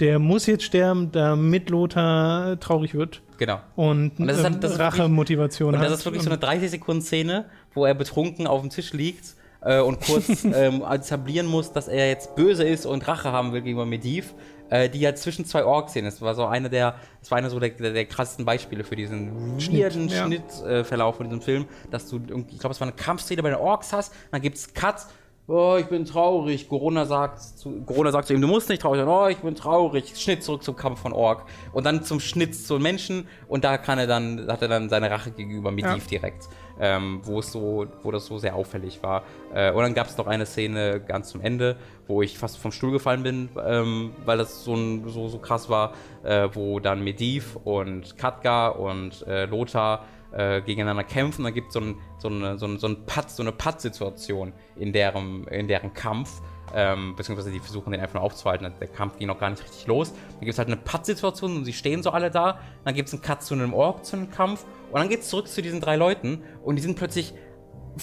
der muss jetzt sterben, damit Lothar traurig wird Genau. und, Und das ist ist wirklich- Rache-Motivation Und das ist wirklich so eine 30-Sekunden-Szene, wo er betrunken auf dem Tisch liegt äh, und kurz ähm, etablieren muss, dass er jetzt böse ist und Rache haben will gegenüber Medivh, äh, die ja zwischen zwei Orks sind. Das war so eine der, das war einer so der, der, der krassesten Beispiele für diesen weirden ja. Schnittverlauf von diesem Film, dass du irgendwie, ich glaube, es war eine Kampfszene bei den Orks hast, dann gibt's Cut oh, ich bin traurig. Corona sagt zu, Corona sagt zu ihm, du musst nicht traurig sein. Oh, ich bin traurig. Schnitt zurück zum Kampf von Ork. Und dann zum Schnitt zu Menschen. Und da kann er dann, hat er dann seine Rache gegenüber Medivh ja. direkt. Ähm, wo es so, wo das so sehr auffällig war. Äh, und dann gab es noch eine Szene ganz zum Ende, wo ich fast vom Stuhl gefallen bin, ähm, weil das so, so, so krass war, äh, wo dann Medivh und Katka und äh, Lothar äh, gegeneinander kämpfen. Dann gibt so es so, eine, so, so, ein so eine Patt-Situation in deren, in deren Kampf. Ähm, beziehungsweise die versuchen den einfach nur aufzuhalten. Der Kampf ging noch gar nicht richtig los. Dann gibt es halt eine Patt-Situation und sie stehen so alle da. Dann gibt es einen Cut zu einem Ork, zu einem Kampf. Und dann geht es zurück zu diesen drei Leuten und die sind plötzlich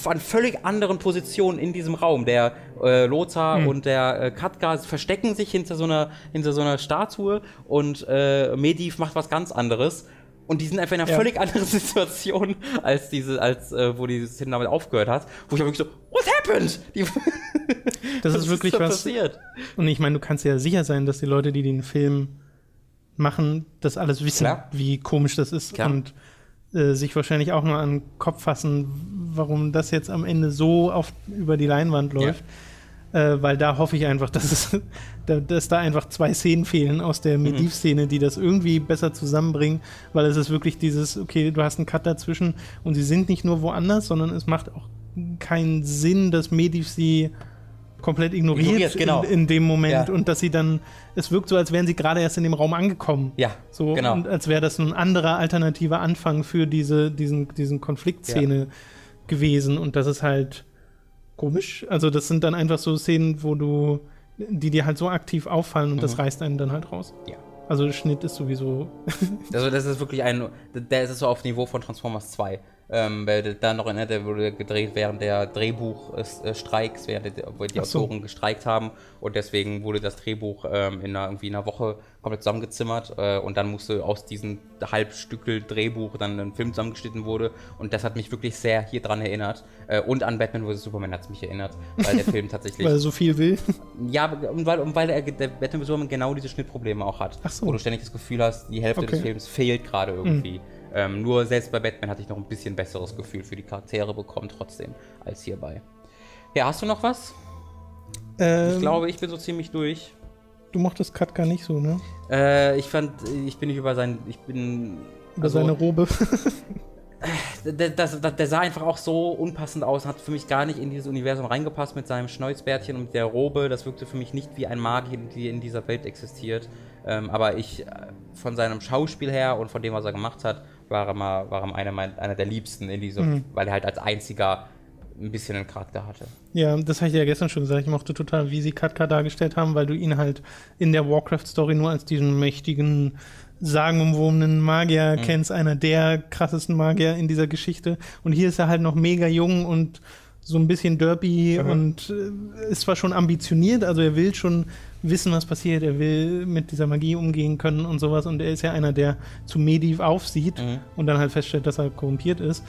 an völlig anderen Positionen in diesem Raum. Der äh, Lothar hm. und der äh, Katka verstecken sich hinter so einer, hinter so einer Statue und äh, Medivh macht was ganz anderes. Und die sind einfach in einer ja. völlig anderen Situation als diese, als äh, wo die Szene damit aufgehört hat, wo ich aber wirklich so, what happened? Die, das ist wirklich ist was. Passiert? Und ich meine, du kannst ja sicher sein, dass die Leute, die den Film machen, das alles wissen, Klar. wie komisch das ist Klar. und äh, sich wahrscheinlich auch nur an den Kopf fassen, warum das jetzt am Ende so auf, über die Leinwand läuft. Ja äh, weil da hoffe ich einfach, dass, es, dass da einfach zwei Szenen fehlen aus der mhm. Mediv-Szene, die das irgendwie besser zusammenbringen, weil es ist wirklich dieses, okay, du hast einen Cut dazwischen und sie sind nicht nur woanders, sondern es macht auch keinen Sinn, dass Mediv sie komplett ignoriert, ignoriert genau. in, in, dem Moment ja. und dass sie dann, es wirkt so, als wären sie gerade erst in dem Raum angekommen. Ja, so, genau. Und als wäre das ein anderer alternativer Anfang für diese, diesen, diesen Konfliktszene ja. gewesen und das ist halt komisch. Also das sind dann einfach so Szenen, wo du, die dir halt so aktiv auffallen und mhm. das reißt einen dann halt raus. Ja. Also der Schnitt ist sowieso. also das ist wirklich ein, der ist so auf Niveau von Transformers 2 ähm, weil da noch erinnert, der wurde gedreht während der Drehbuchstreiks, während die, wo die Ach Autoren gestreikt haben und deswegen wurde das Drehbuch ähm, in einer, irgendwie in einer Woche komplett zusammengezimmert äh, und dann musste aus diesem Halbstückel Drehbuch dann ein Film zusammengeschnitten wurde und das hat mich wirklich sehr hier dran erinnert äh, und an Batman vs. Superman hat es mich erinnert, weil der Film tatsächlich... weil er so viel will? Ja, und weil, und weil er, der Batman vs. Superman genau diese Schnittprobleme auch hat, Ach so. wo du ständig das Gefühl hast, die Hälfte okay. des Films fehlt gerade irgendwie. Mhm. Ähm, nur selbst bei Batman hatte ich noch ein bisschen besseres Gefühl für die Charaktere bekommen trotzdem als hierbei. Ja, hast du noch was? Ähm, ich glaube, ich bin so ziemlich durch. Du mochtest Cut gar nicht so, ne? Äh, ich fand, ich bin nicht über sein, ich bin über also, seine Robe. der, das, der sah einfach auch so unpassend aus, hat für mich gar nicht in dieses Universum reingepasst mit seinem Schnäuzbärtchen und der Robe. Das wirkte für mich nicht wie ein Magier, die in dieser Welt existiert. Ähm, aber ich, äh, von seinem Schauspiel her und von dem, was er gemacht hat, war er mal, war er einer, einer der liebsten in diesem, mhm. weil er halt als einziger ein bisschen einen Charakter hatte. Ja, das habe ich ja gestern schon gesagt. Ich mochte total, wie sie Katka dargestellt haben, weil du ihn halt in der Warcraft-Story nur als diesen mächtigen, sagenumwobenen Magier mhm. kennst, einer der krassesten Magier in dieser Geschichte. Und hier ist er halt noch mega jung und so ein bisschen derby mhm. und äh, ist zwar schon ambitioniert, also er will schon wissen, was passiert, er will mit dieser Magie umgehen können und sowas und er ist ja einer, der zu Mediv aufsieht mhm. und dann halt feststellt, dass er korrumpiert ist.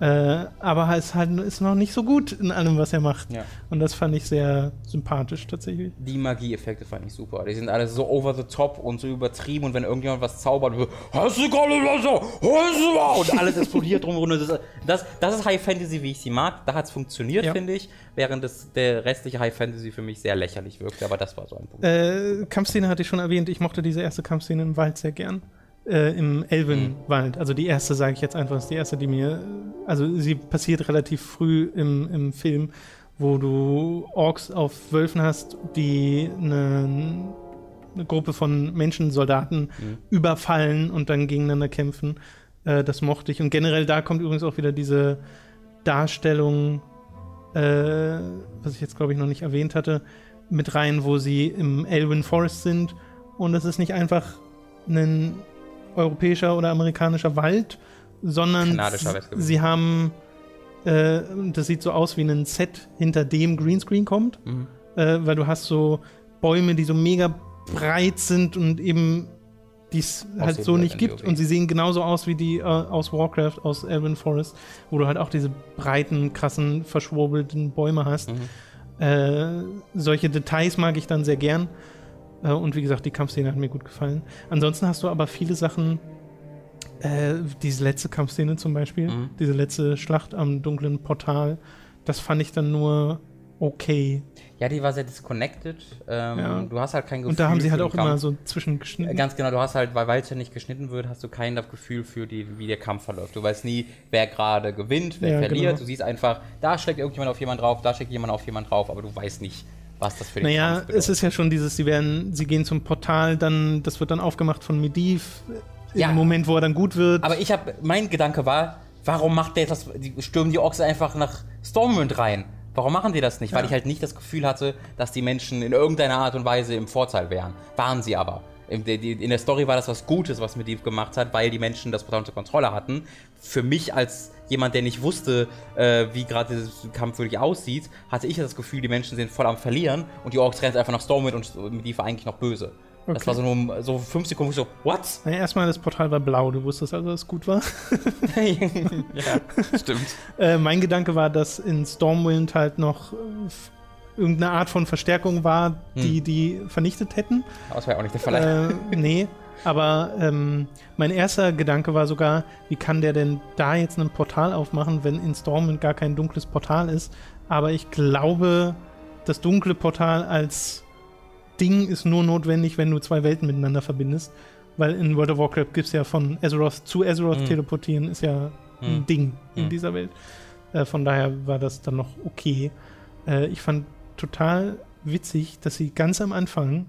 Äh, aber ist halt ist noch nicht so gut in allem, was er macht. Ja. Und das fand ich sehr sympathisch tatsächlich. Die Magieeffekte fand ich super. Die sind alle so over the top und so übertrieben. Und wenn irgendjemand was zaubert, hast du gerade was und alles explodiert drumherum. Das, das, das ist High Fantasy, wie ich sie mag. Da hat es funktioniert, ja. finde ich. Während das, der restliche High Fantasy für mich sehr lächerlich wirkte. Aber das war so ein Punkt. Äh, Kampfszene hatte ich schon erwähnt. Ich mochte diese erste Kampfszene im Wald sehr gern äh, im Elvenwald. Mhm. Also die erste, sage ich jetzt einfach, ist die erste, die mir. Also sie passiert relativ früh im, im Film, wo du Orks auf Wölfen hast, die eine, eine Gruppe von Menschen, Soldaten mhm. überfallen und dann gegeneinander kämpfen. Äh, das mochte ich. Und generell da kommt übrigens auch wieder diese Darstellung, äh, was ich jetzt glaube ich noch nicht erwähnt hatte, mit rein, wo sie im Elven Forest sind. Und es ist nicht einfach ein europäischer oder amerikanischer Wald, sondern sie haben, äh, das sieht so aus wie ein Set, hinter dem Greenscreen kommt, mhm. äh, weil du hast so Bäume, die so mega breit sind und eben die es halt so nicht gibt. Und sie sehen genauso aus wie die äh, aus Warcraft, aus Elven Forest, wo du halt auch diese breiten, krassen, verschwurbelten Bäume hast. Mhm. Äh, solche Details mag ich dann sehr gern. Äh, und wie gesagt, die Kampfszene hat mir gut gefallen. Ansonsten hast du aber viele Sachen, äh, diese letzte Kampfszene zum Beispiel, mhm. diese letzte Schlacht am dunklen Portal, das fand ich dann nur okay. Ja, die war sehr disconnected. Ähm, Ja. Du hast halt kein Gefühl. Und da haben sie halt auch Kampf. immer so zwischengeschnitten. Ganz genau, du hast halt, weil weil es ja nicht geschnitten wird, hast du kein Gefühl für die, wie der Kampf verläuft. Du weißt nie, wer gerade gewinnt, wer Ja, verliert. genau. Du siehst einfach, da schlägt irgendjemand auf jemand drauf, da schlägt jemand auf jemand drauf, aber du weißt nicht, was das für den Naja, Kampf bedeutet. es ist ja schon dieses, sie werden, sie gehen zum Portal, dann, das wird dann aufgemacht von Mediv. Im Ja. Moment, wo er dann gut wird. Aber ich habe, mein Gedanke war, warum macht der das, die stürmen die Ochse einfach nach Stormwind rein? Warum machen die das nicht? Weil Ja. ich halt nicht das Gefühl hatte, dass die Menschen in irgendeiner Art und Weise im Vorteil wären. Waren sie aber. In der, die- in der Story war das was Gutes, was Medivh gemacht hat, weil die Menschen das Portal unter Kontrolle hatten. Für mich als jemand, der nicht wusste, äh, wie gerade dieser Kampf wirklich aussieht, hatte ich das Gefühl, die Menschen sind voll am Verlieren und die Orks rennen einfach nach Stormwind und Medivh war eigentlich noch böse. Das Okay. war so nur so fünf Sekunden, wo ich so, what? naja, erstmal, das Portal war blau, du wusstest also, dass es gut war. ja, stimmt. Äh, mein Gedanke war, dass in Stormwind halt noch äh, irgendeine Art von Verstärkung war, die die vernichtet hätten. Aber das war ja auch nicht der Fall. äh, nee, aber ähm, mein erster Gedanke war sogar, wie kann der denn da jetzt ein Portal aufmachen, wenn in Stormwind gar kein dunkles Portal ist? Aber ich glaube, das dunkle Portal als Ding ist nur notwendig, wenn du zwei Welten miteinander verbindest. Weil in World of Warcraft gibt es ja von Azeroth zu Azeroth Hm. teleportieren, ist ja ein Hm. Ding in Hm. dieser Welt. Äh, von daher war das dann noch okay. Äh, ich fand total witzig, dass sie ganz am Anfang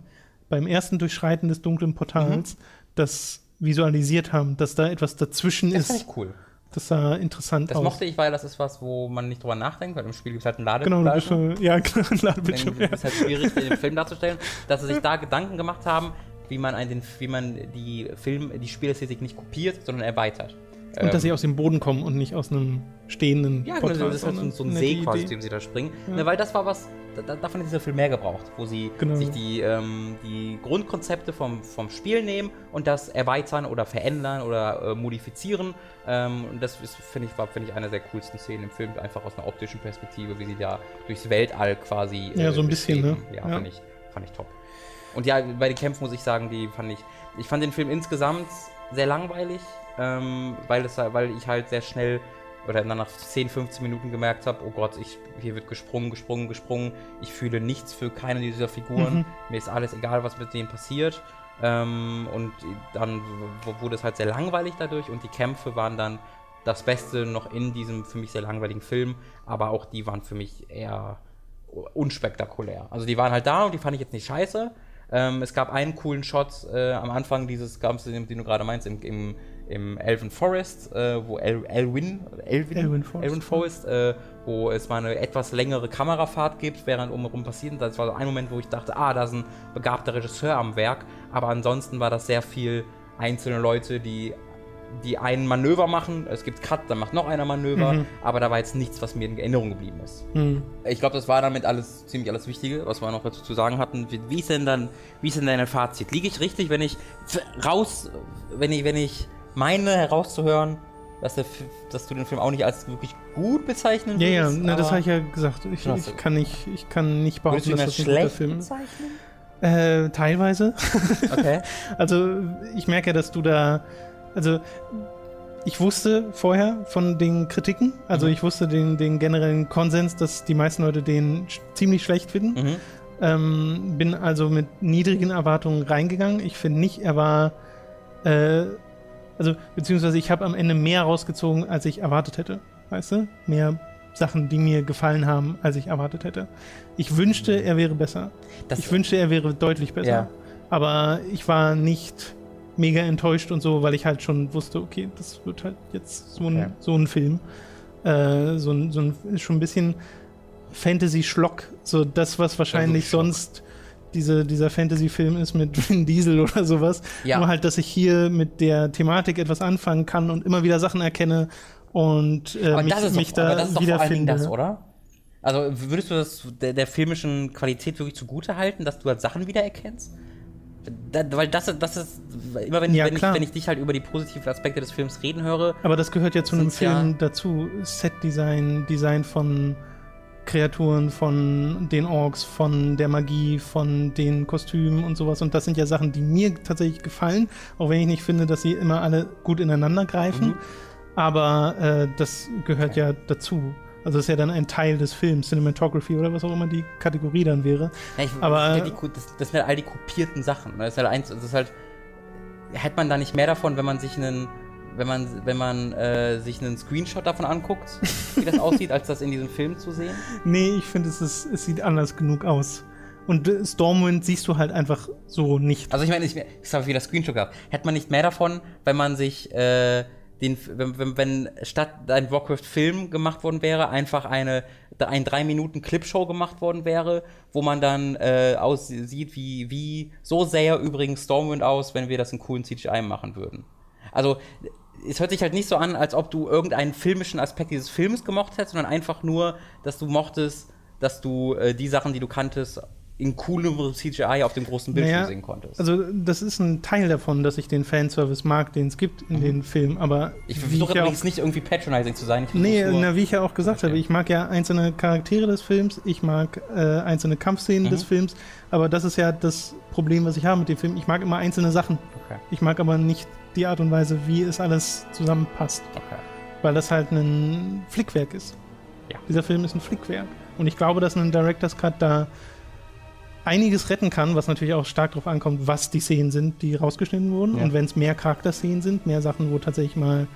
beim ersten Durchschreiten des dunklen Portals das visualisiert haben, dass da etwas dazwischen Das ist. ich cool. Das sah interessant Das aus. mochte ich, weil das ist was, wo man nicht drüber nachdenkt, weil im Spiel gibt es halt einen genau, du bist, Ladebildschirm. ja, genau, ein Ladebildschirm. Deswegen ist halt schwierig, den Film darzustellen, dass sie sich da Gedanken gemacht haben, wie man, einen, wie man die Film, die Spielästhetik nicht kopiert, sondern erweitert. Und dass sie aus dem Boden kommen und nicht aus einem stehenden Ja, genau, Portal. das ist halt so, ein- so ein See quasi, aus dem sie da springen. Ja. Ne, weil das war was, da, da- davon hat dieser Film mehr gebraucht, wo sie Genau. sich die, ähm, die Grundkonzepte vom, vom Spiel nehmen und das erweitern oder verändern oder äh, modifizieren. Ähm, und das ist, finde ich, war, finde ich, eine der coolsten Szenen im Film, einfach aus einer optischen Perspektive, wie sie da durchs Weltall quasi. Ja, so ein bisschen, ne? Ja, Ja. Fand, ich, fand ich top. Und ja, bei den Kämpfen muss ich sagen, die fand ich. Ich fand den Film insgesamt sehr langweilig, ähm, weil, es, weil ich halt sehr schnell oder dann nach 10, 15 Minuten gemerkt habe, oh Gott, ich, hier wird gesprungen, gesprungen, gesprungen. Ich fühle nichts für keine dieser Figuren. Mhm. Mir ist alles egal, was mit denen passiert. Ähm, und dann wurde es halt sehr langweilig dadurch und die Kämpfe waren dann das Beste noch in diesem für mich sehr langweiligen Film, aber auch die waren für mich eher unspektakulär. Also die waren halt da und die fand ich jetzt nicht scheiße. Ähm, es gab einen coolen Shot äh, am Anfang dieses Kampfs, den, den du gerade meinst, im, im, im Elven Forest, äh, wo El, Elwin, Elwin, Elwyn Forest, Elwin Forest äh, wo es mal eine etwas längere Kamerafahrt gibt, während umherum passiert. Das war so ein Moment, wo ich dachte, ah, da ist ein begabter Regisseur am Werk. Aber ansonsten war das sehr viel einzelne Leute, die die ein Manöver machen. Es gibt Cut, dann macht noch einer Manöver. Mhm. Aber da war jetzt nichts, was mir in Erinnerung geblieben ist. Hm. Ich glaube, das war damit alles ziemlich alles Wichtige, was wir noch dazu zu sagen hatten. Wie, ist denn dann, wie ist denn dein Fazit? Liege ich richtig, wenn ich raus, wenn ich, wenn ich meine herauszuhören, dass, der, dass du den Film auch nicht als wirklich gut bezeichnen Ja, ja, würdest, ne, das habe ich ja gesagt. Ich, ich, kann nicht, ich kann nicht behaupten, dass das ein guter Film ist. Äh, teilweise. Okay. Also ich merke, dass du da, also ich wusste vorher von den Kritiken, also Mhm. ich wusste den, den generellen Konsens, dass die meisten Leute den ziemlich schlecht finden. mhm. Ähm, bin also mit niedrigen Erwartungen reingegangen. Ich finde nicht, er war, äh, also beziehungsweise ich habe am Ende mehr rausgezogen, als ich erwartet hätte. Weißt du? Mehr Sachen, die mir gefallen haben, als ich erwartet hätte. Ich wünschte, er wäre besser. Das, Ich wünschte, er wäre deutlich besser. Ja. Aber ich war nicht mega enttäuscht und so, weil ich halt schon wusste, okay, das wird halt jetzt so ein, Okay. so ein Film. Äh, so ein, so ein schon ein bisschen Fantasy-Schlock. So das, was wahrscheinlich Schlock. sonst diese, dieser Fantasy-Film ist mit Vin Diesel oder sowas. Ja. Nur halt, dass ich hier mit der Thematik etwas anfangen kann und immer wieder Sachen erkenne und äh, aber mich, das ist mich doch, da aber das ist doch vor allen Dingen das, oder? Also würdest du das der, der filmischen Qualität wirklich zugute halten, dass du halt Sachen wiedererkennst? Da, weil das, das ist, immer wenn, Ja, wenn, ich, wenn ich dich halt über die positiven Aspekte des Films reden höre, Aber das gehört ja zu einem Sind's ja- Film dazu. Set-Design, Design von Kreaturen, von den Orks, von der Magie, von den Kostümen und sowas. Und das sind ja Sachen, die mir tatsächlich gefallen, auch wenn ich nicht finde, dass sie immer alle gut ineinander greifen. Mhm. Aber äh, das gehört ja dazu. Also es ist ja dann ein Teil des Films, Cinematography oder was auch immer die Kategorie dann wäre. Ja, ich, Aber- das, sind ja die, das, das sind ja all die kopierten Sachen. ne? Das ist halt eins, das ist halt. Hätte man da nicht mehr davon, wenn man sich einen. Wenn man, wenn man äh, sich einen Screenshot davon anguckt, wie das aussieht, als das in diesem Film zu sehen? Nee, ich finde, es, ist- es sieht anders genug aus. Und äh, Stormwind siehst du halt einfach so nicht. Also ich meine, ich, ich habe wieder Screenshot gehabt. Hätte man nicht mehr davon, wenn man sich äh, den, wenn, wenn, wenn statt ein Warcraft-Film gemacht worden wäre, einfach eine ein drei Minuten Clipshow gemacht worden wäre, wo man dann äh, aussieht, wie wie so sähe übrigens Stormwind aus, wenn wir das in coolen CGI machen würden. Also es hört sich halt nicht so an, als ob du irgendeinen filmischen Aspekt dieses Films gemocht hättest, sondern einfach nur, dass du mochtest, dass du äh, die Sachen, die du kanntest, in coolem CGI auf dem großen Bildschirm Naja, sehen konntest. Also, das ist ein Teil davon, dass ich den Fanservice mag, den es gibt in den Filmen. Aber Mhm. Ich versuche ja übrigens auch, nicht irgendwie patronizing zu sein. Nee, na, wie ich ja auch gesagt habe, Okay. ich mag ja einzelne Charaktere des Films, ich mag äh, einzelne Kampfszenen Mhm. des Films, aber das ist ja das Problem, was ich habe mit dem Film. Ich mag immer einzelne Sachen. Okay, Ich mag aber nicht die Art und Weise, wie es alles zusammenpasst, okay. weil das halt ein Flickwerk ist. Ja. Dieser Film ist ein Flickwerk. Und ich glaube, dass ein Director's Cut da einiges retten kann, was natürlich auch stark darauf ankommt, was die Szenen sind, die rausgeschnitten wurden. Ja. Und wenn es mehr Charakterszenen sind, mehr Sachen, wo tatsächlich mal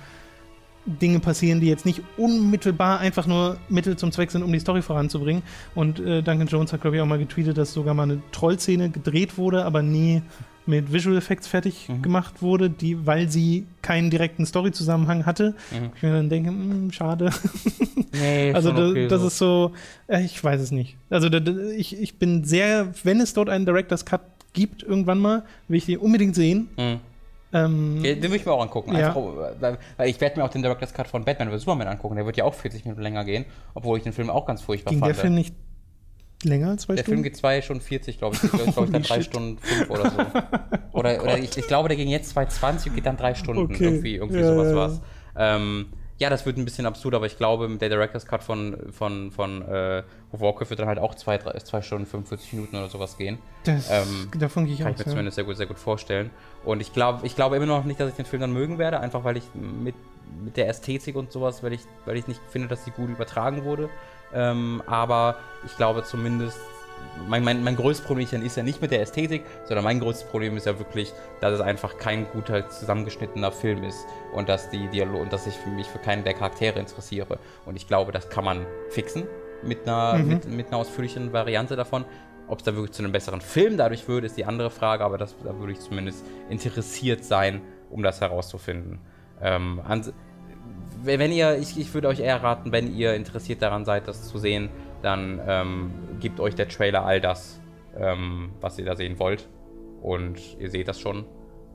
Dinge passieren, die jetzt nicht unmittelbar einfach nur Mittel zum Zweck sind, um die Story voranzubringen. Und äh, Duncan Jones hat, glaube ich, auch mal getweetet, dass sogar mal eine Trollszene gedreht wurde, aber nie mit Visual Effects fertig Mhm. gemacht wurde, die, weil sie keinen direkten Story-Zusammenhang hatte. Mhm. Ich mir dann denke, hm, schade. Nee, Also da, okay das so. ist so, äh, ich weiß es nicht. Also da, ich, ich bin sehr, wenn es dort einen Director's Cut gibt irgendwann mal, will ich den unbedingt sehen. Mhm. Ähm, Den will ich mir auch angucken. Ja. Einfach, weil ich werde mir auch den Director's Cut von Batman vs. Superman angucken. Der wird ja auch 40 Minuten länger gehen, obwohl ich den Film auch ganz furchtbar ging fand. der Film nicht länger als zwei Der Film Stunden? geht zwei Stunden 40, glaube ich. Ich glaube, glaub ich, dann drei shit. Stunden fünf oder so. Oder, oder ich, ich glaube, der ging jetzt 2,20 und geht dann drei Stunden. Okay. Irgendwie, irgendwie Ja, sowas ja. war's. Ähm, ja, das wird ein bisschen absurd, aber ich glaube, der Director's Cut von, von, von äh, Warcraft wird dann halt auch zwei, drei, zwei Stunden 45 Minuten oder sowas gehen. Das, Ähm, davon gehe ich Kann ich aus. mir Ja. zumindest sehr gut, sehr gut vorstellen. Und ich glaube ich glaube immer noch nicht, dass ich den Film dann mögen werde, einfach weil ich mit, mit der Ästhetik und sowas, weil ich, weil ich nicht finde, dass die gut übertragen wurde. Ähm, aber ich glaube zumindest, mein, mein, mein größtes Problem ist ja nicht mit der Ästhetik, sondern mein größtes Problem ist ja wirklich, dass es einfach kein guter zusammengeschnittener Film ist und dass die Dialog und dass ich für mich für keinen der Charaktere interessiere. Und ich glaube, das kann man fixen mit einer, Mhm. mit, mit einer ausführlichen Variante davon. Ob es da wirklich zu einem besseren Film dadurch würde, ist die andere Frage, aber das, da würde ich zumindest interessiert sein, um das herauszufinden. Ähm, wenn ihr, ich, ich würde euch eher raten, wenn ihr interessiert daran seid, das zu sehen, dann ähm, gibt euch der Trailer all das, ähm, was ihr da sehen wollt. Und ihr seht das schon.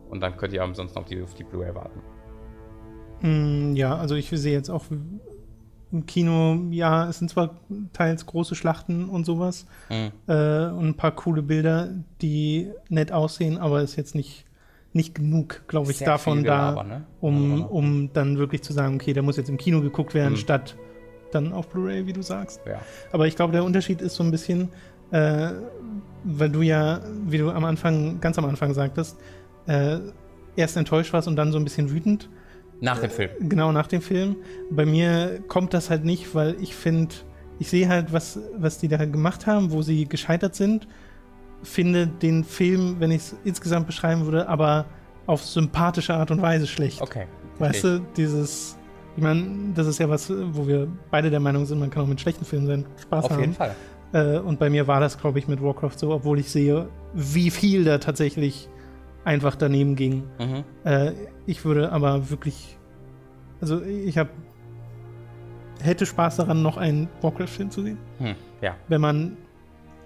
Und dann könnt ihr ansonsten auf die, auf die Blu-ray warten. Mm, ja, also ich sehe jetzt auch im Kino, ja, es sind zwar teils große Schlachten und sowas Mhm. äh, und ein paar coole Bilder, die nett aussehen, aber ist jetzt nicht, nicht genug, glaube ich, Sehr davon da, Gelaber, ne? um, Also, um dann wirklich zu sagen, okay, der muss jetzt im Kino geguckt werden, Mhm. statt dann auf Blu-ray, wie du sagst. Ja. Aber ich glaube, der Unterschied ist so ein bisschen, äh, weil du ja, wie du am Anfang, ganz am Anfang sagtest, äh, erst enttäuscht warst und dann so ein bisschen wütend, Nach dem Film. genau nach dem Film. Bei mir kommt das halt nicht, weil ich finde, ich sehe halt, was, was die da gemacht haben, wo sie gescheitert sind, finde den Film, wenn ich es insgesamt beschreiben würde, aber auf sympathische Art und Weise schlecht. Okay. Weißt du, dieses, ich meine, das ist ja was, wo wir beide der Meinung sind, man kann auch mit schlechten Filmen seinen Spaß Auf haben. jeden Fall. Äh, und bei mir war das, glaube ich, mit Warcraft so, obwohl ich sehe, wie viel da tatsächlich einfach daneben ging. Mhm. Äh, ich würde aber wirklich, also ich habe hätte Spaß daran, noch einen Warcraft-Film zu sehen, Hm. Ja. wenn man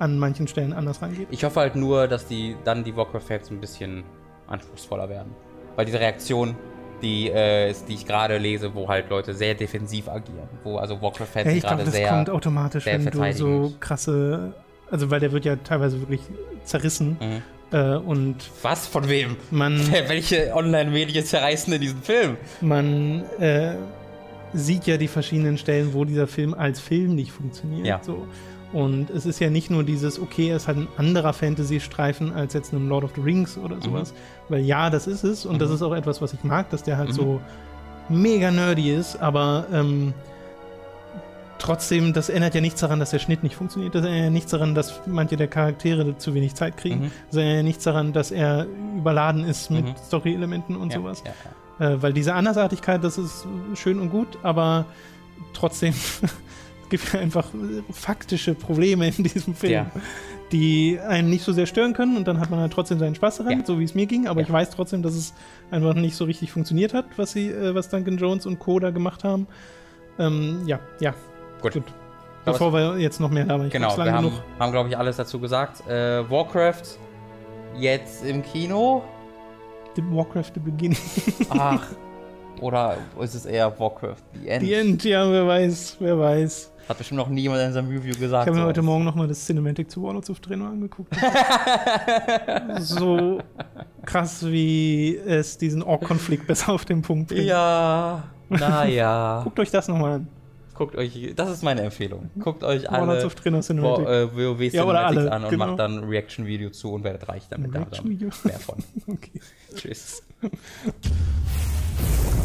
an manchen Stellen anders rangeht. Ich hoffe halt nur, dass die dann die Warcraft-Fans ein bisschen anspruchsvoller werden. Weil diese Reaktion, die, äh, ist, die ich gerade lese, wo halt Leute sehr defensiv agieren, wo also Warcraft-Fans Ja, sind ich glaube, gerade das sehr. kommt automatisch, wenn du so krasse, also weil der wird ja teilweise wirklich zerrissen Mhm. äh, und Was? Von wem? man Welche Online-Medien zerreißen in diesem Film? man äh, sieht ja die verschiedenen Stellen, wo dieser Film als Film nicht funktioniert. Ja. So. Und es ist ja nicht nur dieses, okay, ist halt ein anderer Fantasy-Streifen als jetzt einem Lord of the Rings oder sowas. Weil ja, das ist es. Und das Mhm. ist auch etwas, was ich mag, dass der halt Mhm. so mega nerdy ist, aber ähm, trotzdem, das ändert ja nichts daran, dass der Schnitt nicht funktioniert. Das ändert ja nichts daran, dass manche der Charaktere zu wenig Zeit kriegen. Mhm. Das ändert ja nichts daran, dass er überladen ist mit Mhm. Story-Elementen und ja, sowas. Ja, ja. Äh, weil diese Andersartigkeit, das ist schön und gut, aber trotzdem gibt einfach faktische Probleme in diesem Film, Ja. die einen nicht so sehr stören können und dann hat man halt trotzdem seinen Spaß daran, Ja. so wie es mir ging, aber Ja. ich weiß trotzdem, dass es einfach nicht so richtig funktioniert hat, was sie, äh, was Duncan Jones und Co. da gemacht haben. Ähm, ja, ja, Gut. gut. Bevor wir jetzt noch mehr labern, Genau, wir haben, haben glaube ich, alles dazu gesagt. Äh, Warcraft jetzt im Kino. The Warcraft The Beginning. Ach. Oder ist es eher Warcraft The End? The End, ja, wer weiß, wer weiß. Hat bestimmt noch niemand in seinem Review Ich gesagt. habe mir heute Morgen nochmal das Cinematic zu Warlords of Draenor angeguckt. so krass, wie es diesen Ork-Konflikt besser auf den Punkt bringt. Ja, naja. Guckt euch das nochmal an. Guckt euch, das ist meine Empfehlung. Guckt euch Warlords alle of Draenor Wo- Cinematic. äh, WoW Ja, oder Cinematics alle, an und genau. macht dann ein Reaction-Video zu und werdet reich damit. Reaction-Video? Mehr von. Okay. Tschüss.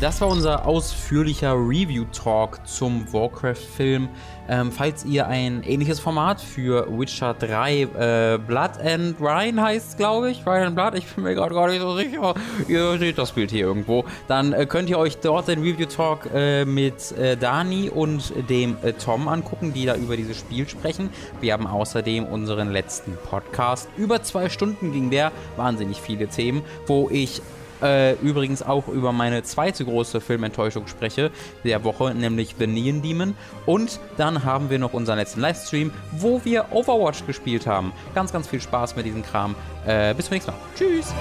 Das war unser ausführlicher Review-Talk zum Warcraft-Film. Ähm, falls ihr ein ähnliches Format für Witcher 3 äh, Blood and Ryan heißt, glaube ich, Ryan and Blood, ich bin mir gerade gar nicht so sicher, ihr seht das Bild hier irgendwo, dann äh, könnt ihr euch dort den Review-Talk äh, mit äh, Dani und dem äh, Tom angucken, die da über dieses Spiel sprechen. Wir haben außerdem unseren letzten Podcast. Über zwei Stunden ging der, wahnsinnig viele Themen, wo ich äh, übrigens auch über meine zweite große Filmenttäuschung spreche der Woche, nämlich The Neon Demon. Und dann haben wir noch unseren letzten Livestream, wo wir Overwatch gespielt haben. Ganz, ganz viel Spaß mit diesem Kram. Äh, bis zum nächsten Mal. Tschüss.